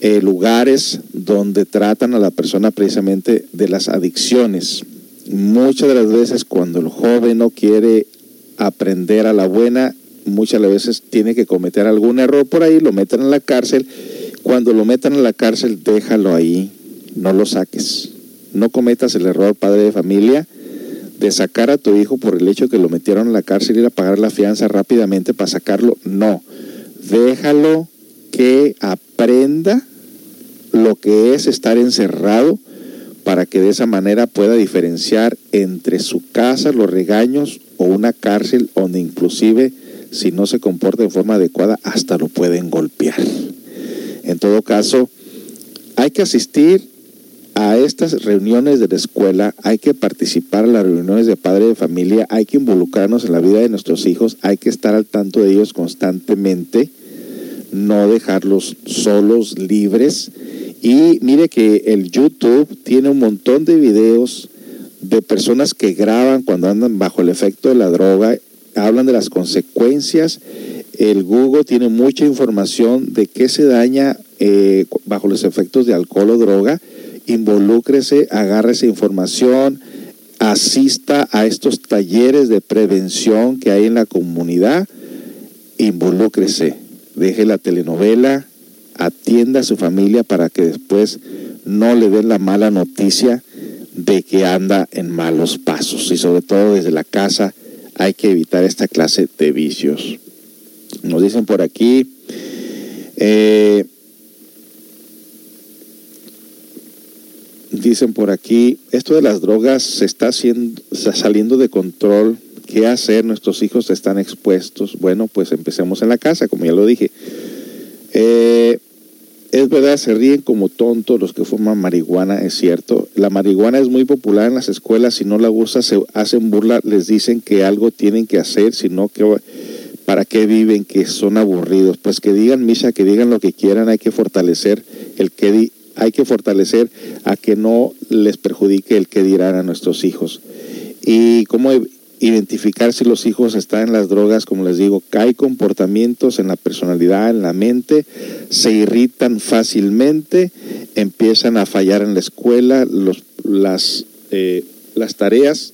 eh, lugares donde tratan a la persona precisamente de las adicciones. Muchas de las veces cuando el joven no quiere aprender a la buena, muchas veces tiene que cometer algún error por ahí, lo meten en la cárcel. Cuando lo metan en la cárcel, déjalo ahí, no lo saques. No cometas el error, padre de familia, de sacar a tu hijo por el hecho que lo metieron en la cárcel y ir a pagar la fianza rápidamente para sacarlo. No, déjalo que aprenda lo que es estar encerrado para que de esa manera pueda diferenciar entre su casa, los regaños o una cárcel donde inclusive si no se comporta de forma adecuada hasta lo pueden golpear. En todo caso, hay que asistir a estas reuniones de la escuela, hay que participar en las reuniones de padre de familia, hay que involucrarnos en la vida de nuestros hijos, hay que estar al tanto de ellos constantemente, no dejarlos solos, libres. Y mire que el YouTube tiene un montón de videos de personas que graban cuando andan bajo el efecto de la droga, hablan de las consecuencias. El Google tiene mucha información de qué se daña eh, bajo los efectos de alcohol o droga. Involúcrese, agarre esa información, asista a estos talleres de prevención que hay en la comunidad, involúcrese, deje la telenovela, atienda a su familia para que después no le den la mala noticia de que anda en malos pasos. Y sobre todo desde la casa hay que evitar esta clase de vicios. Nos dicen por aquí, eh, dicen por aquí, esto de las drogas se está, haciendo, saliendo de control. ¿Qué hacer? Nuestros hijos están expuestos. Bueno, pues empecemos en la casa, como ya lo dije. Eh, es verdad, se ríen como tontos los que fuman marihuana, es cierto. La marihuana es muy popular en las escuelas, si no la gusta se hacen burla, les dicen que algo tienen que hacer, sino que para qué viven, que son aburridos. Pues que digan misa, que digan lo que quieran, hay que fortalecer el que hay que fortalecer a que no les perjudique el que dirán a nuestros hijos. Y cómo identificar si los hijos están en las drogas, como les digo, hay comportamientos en la personalidad, en la mente, se irritan fácilmente, empiezan a fallar en la escuela, los, las, eh, las tareas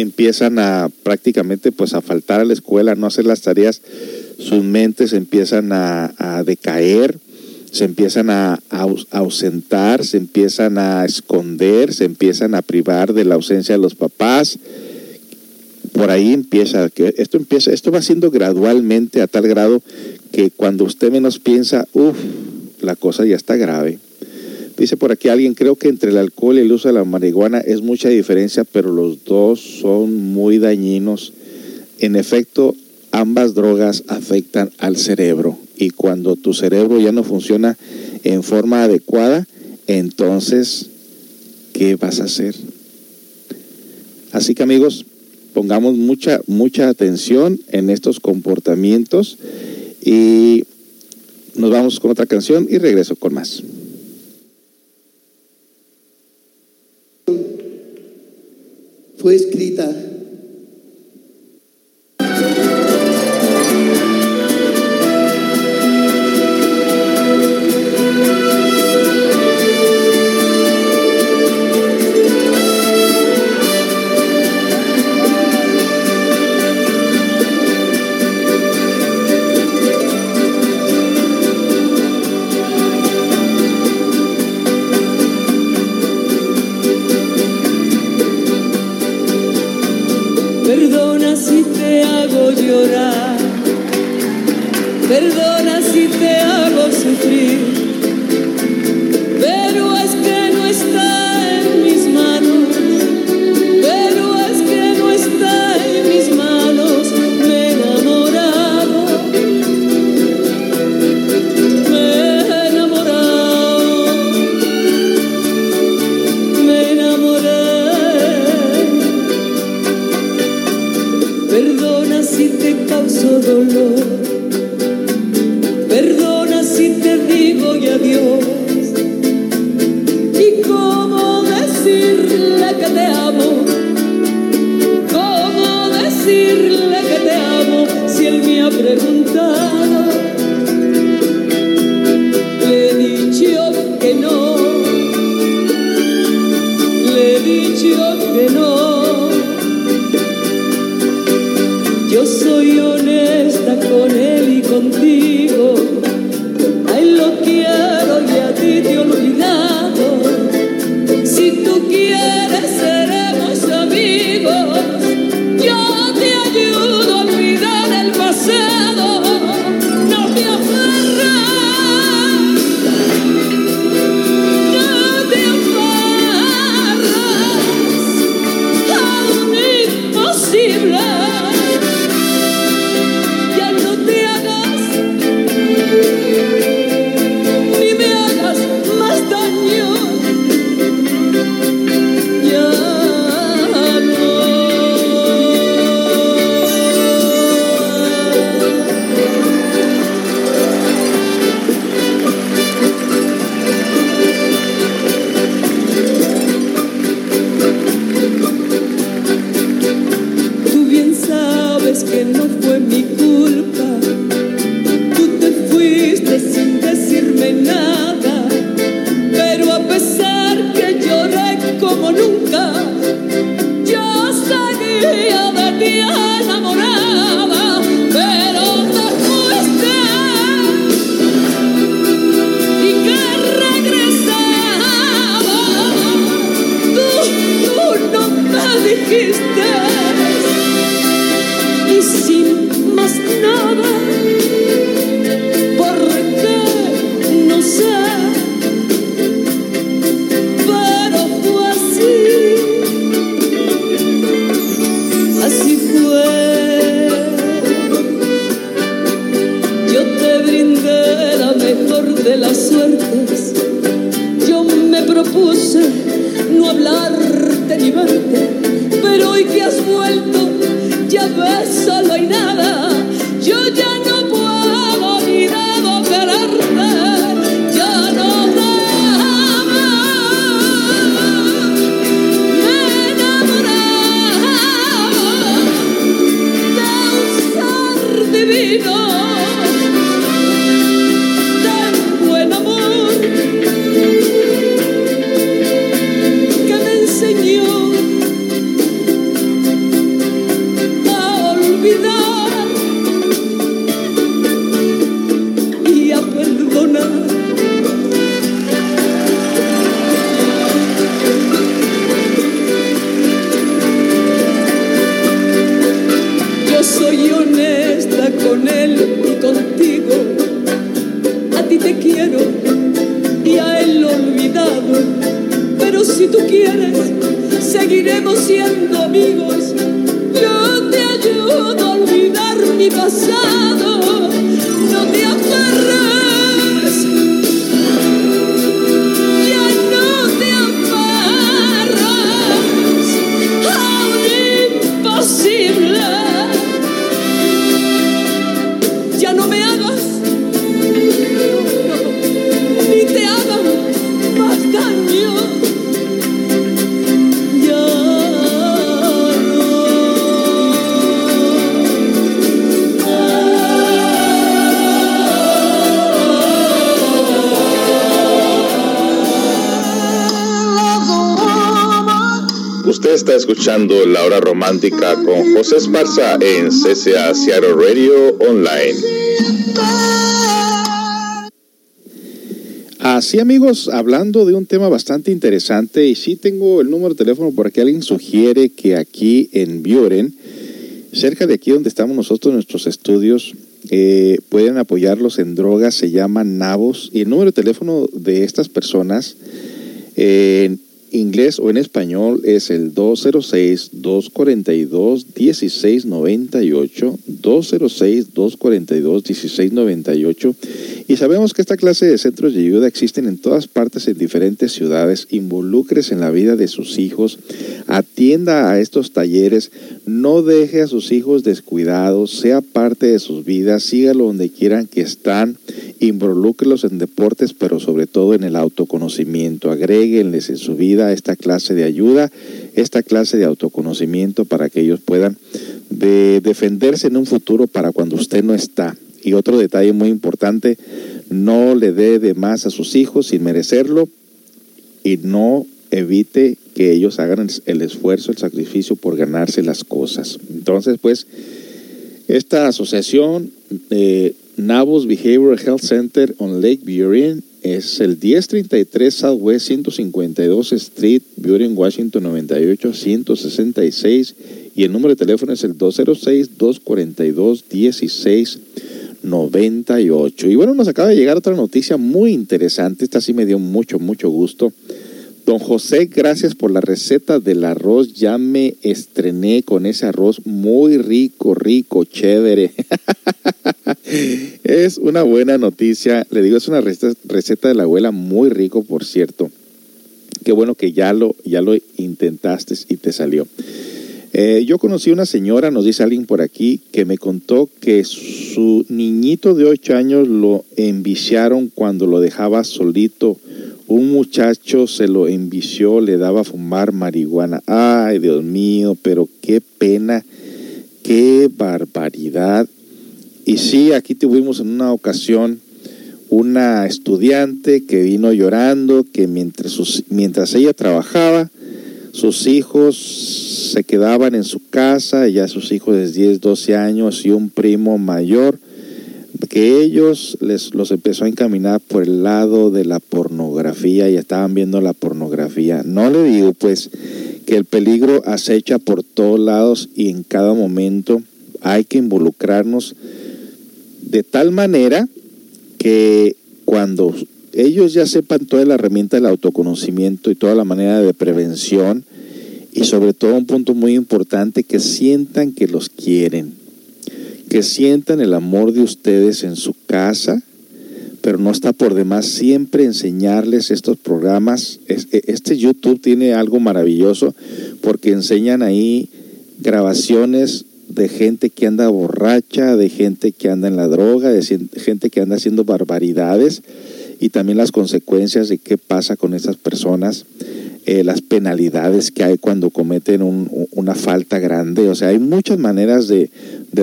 empiezan a prácticamente pues a faltar a la escuela, no hacer las tareas, sus mentes empiezan a, a decaer, se empiezan a, ausentar, se empiezan a esconder, se empiezan a privar de la ausencia de los papás. Por ahí empieza, que esto empieza, esto va siendo gradualmente a tal grado que cuando usted menos piensa, uff, la cosa ya está grave. Dice por aquí alguien, creo que entre el alcohol y el uso de la marihuana es mucha diferencia, pero los dos son muy dañinos. En efecto, ambas drogas afectan al cerebro y cuando tu cerebro ya no funciona en forma adecuada, entonces, ¿qué vas a hacer? Así que amigos, pongamos mucha, mucha atención en estos comportamientos y nos vamos con otra canción y regreso con más. Fue escrita está escuchando La Hora Romántica con José Esparza en CCA Seattle Radio Online. Así amigos, hablando de un tema bastante interesante y sí tengo el número de teléfono por aquí, alguien sugiere que aquí en Bioren, cerca de aquí donde estamos nosotros nuestros estudios, eh, pueden apoyarlos en drogas, se llaman Nabos. Y el número de teléfono de estas personas eh, inglés o en español es el 206-242-1698, 206-242-1698 y sabemos que esta clase de centros de ayuda existen en todas partes en diferentes ciudades. Involúcrese en la vida de sus hijos, atienda a estos talleres, no deje a sus hijos descuidados, sea parte de sus vidas, sígalo donde quieran que están. Involúquelos en deportes, pero sobre todo en el autoconocimiento. Agréguenles en su vida esta clase de ayuda, esta clase de autoconocimiento para que ellos puedan de defenderse en un futuro para cuando usted no está. Y otro detalle muy importante, no le dé de más a sus hijos sin merecerlo y no evite que ellos hagan el esfuerzo, el sacrificio por ganarse las cosas. Entonces, pues, esta asociación, eh, Behavioral Health Center on Lake Burien, es el 1033 Southwest 152 Street, Burien, Washington 98 166 y el número de teléfono es el 206-242-1698. Y bueno, nos acaba de llegar otra noticia muy interesante, esta sí me dio mucho, mucho gusto. Don José, gracias por la receta del arroz. Ya me estrené con ese arroz muy rico, rico, chévere. es una buena noticia. Le digo, es una receta de la abuela muy rico, por cierto. Qué bueno que ya lo, ya lo intentaste y te salió. Eh, yo conocí una señora, nos dice alguien por aquí, que me contó que su niñito de 8 años lo enviciaron cuando lo dejaba solito un muchacho se lo envició, le daba a fumar marihuana. Ay, Dios mío, pero qué pena, qué barbaridad. Y sí, aquí tuvimos en una ocasión una estudiante que vino llorando que mientras, ella trabajaba, sus hijos se quedaban en su casa, ya sus hijos de 10, 12 años y un primo mayor que ellos les, los empezó a encaminar por el lado de la pornografía y estaban viendo la pornografía. No le digo pues que el peligro acecha por todos lados y en cada momento hay que involucrarnos de tal manera que cuando ellos ya sepan toda la herramienta del autoconocimiento y toda la manera de prevención y sobre todo un punto muy importante que sientan que los quieren que sientan el amor de ustedes en su casa, pero no está por demás siempre enseñarles estos programas. E, este YouTube tiene algo maravilloso porque enseñan ahí grabaciones de gente que anda borracha, de gente que anda en la droga, de gente que anda haciendo barbaridades y también las consecuencias de qué pasa con esas personas. Eh, las penalidades que hay cuando cometen una falta grande. O sea, hay muchas maneras de,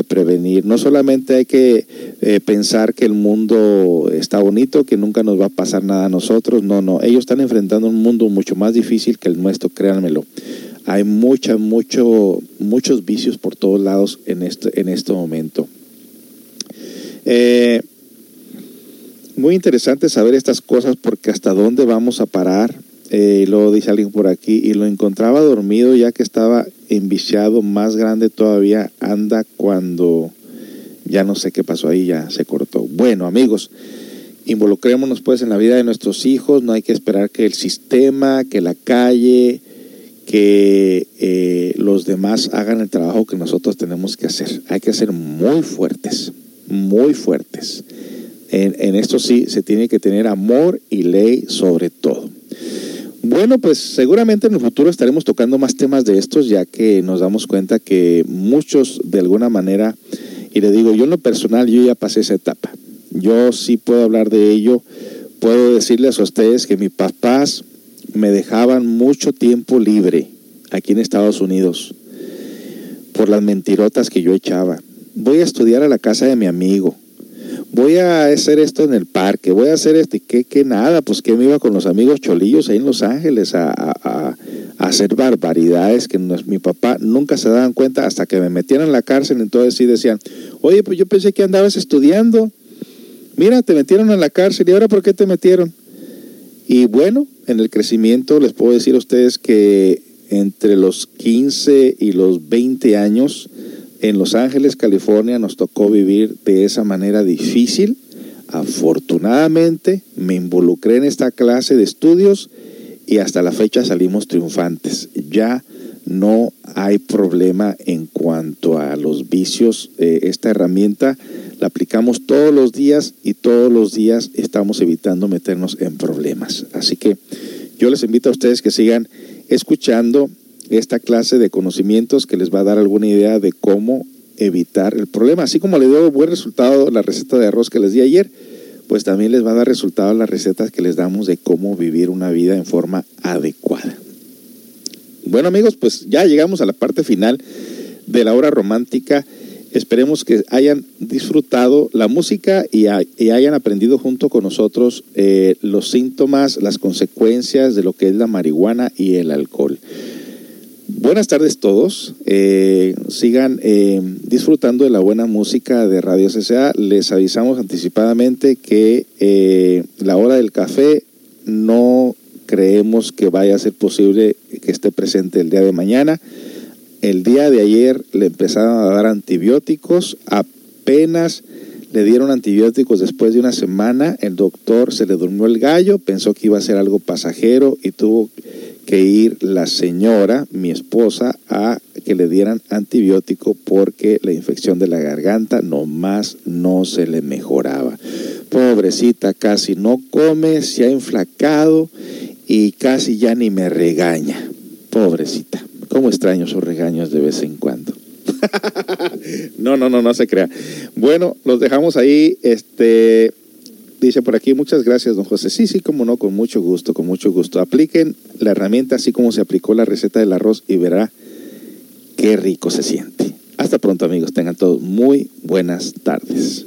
prevenir. No solamente hay que eh, pensar que el mundo está bonito, que nunca nos va a pasar nada a nosotros. No, no. Ellos están enfrentando un mundo mucho más difícil que el nuestro, créanmelo. Hay mucha, mucho, muchos vicios por todos lados en este, en este momento. Eh, muy interesante saber estas cosas porque hasta dónde vamos a parar eh, lo dice alguien por aquí, y lo encontraba dormido ya que estaba enviciado, más grande todavía, anda cuando ya no sé qué pasó ahí, ya se cortó. Bueno, amigos, involucrémonos pues en la vida de nuestros hijos, no hay que esperar que el sistema, que la calle, que eh, los demás hagan el trabajo que nosotros tenemos que hacer. Hay que ser muy fuertes, muy fuertes. En, esto sí se tiene que tener amor y ley sobre todo. Bueno, pues seguramente en el futuro estaremos tocando más temas de estos, ya que nos damos cuenta que muchos de alguna manera, y le digo, yo en lo personal, yo ya pasé esa etapa. Yo sí puedo hablar de ello, puedo decirles a ustedes que mis papás me dejaban mucho tiempo libre aquí en Estados Unidos por las mentirotas que yo echaba. Voy a estudiar a la casa de mi amigo voy a hacer esto en el parque, voy a hacer esto y que, nada, pues que me iba con los amigos cholillos ahí en Los Ángeles a, hacer barbaridades que mi papá nunca se daban cuenta hasta que me metieron en la cárcel, entonces sí decían, oye, pues yo pensé que andabas estudiando, mira, te metieron en la cárcel y ahora ¿por qué te metieron? Y bueno, en el crecimiento les puedo decir a ustedes que entre los 15 y los 20 años, en Los Ángeles, California, nos tocó vivir de esa manera difícil. Afortunadamente me involucré en esta clase de estudios y hasta la fecha salimos triunfantes. Ya no hay problema en cuanto a los vicios. esta herramienta la aplicamos todos los días y todos los días estamos evitando meternos en problemas. Así que yo les invito a ustedes que sigan escuchando esta clase de conocimientos que les va a dar alguna idea de cómo evitar el problema. Así como le dio buen resultado la receta de arroz que les di ayer, pues también les va a dar resultado las recetas que les damos de cómo vivir una vida en forma adecuada. Bueno amigos, pues ya llegamos a la parte final de la hora romántica. Esperemos que hayan disfrutado la música y, hayan aprendido junto con nosotros eh, los síntomas, las consecuencias de lo que es la marihuana y el alcohol. Buenas tardes todos. Eh, sigan eh, disfrutando de la buena música de Radio CCA. Les avisamos anticipadamente que la hora del café no creemos que vaya a ser posible que esté presente el día de mañana. El día de ayer le empezaron a dar antibióticos, apenas le dieron antibióticos después de una semana, el doctor se le durmió el gallo, pensó que iba a ser algo pasajero y tuvo que ir la señora, mi esposa, a que le dieran antibiótico porque la infección de la garganta nomás no se le mejoraba. Pobrecita, casi no come, se ha inflacado y casi ya ni me regaña. Pobrecita. ¿Cómo extraño sus regaños de vez en cuando? no, no, no, no se crea. Bueno, los dejamos ahí. Este dice por aquí, muchas gracias, don José. Sí, sí, como no, con mucho gusto, con mucho gusto. Apliquen la herramienta así como se aplicó la receta del arroz y verá qué rico se siente. Hasta pronto, amigos. Tengan todos muy buenas tardes.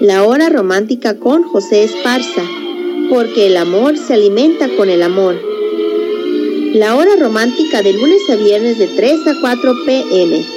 La Hora Romántica con José Esparza, porque el amor se alimenta con el amor. La Hora Romántica de lunes a viernes de 3 a 4 pm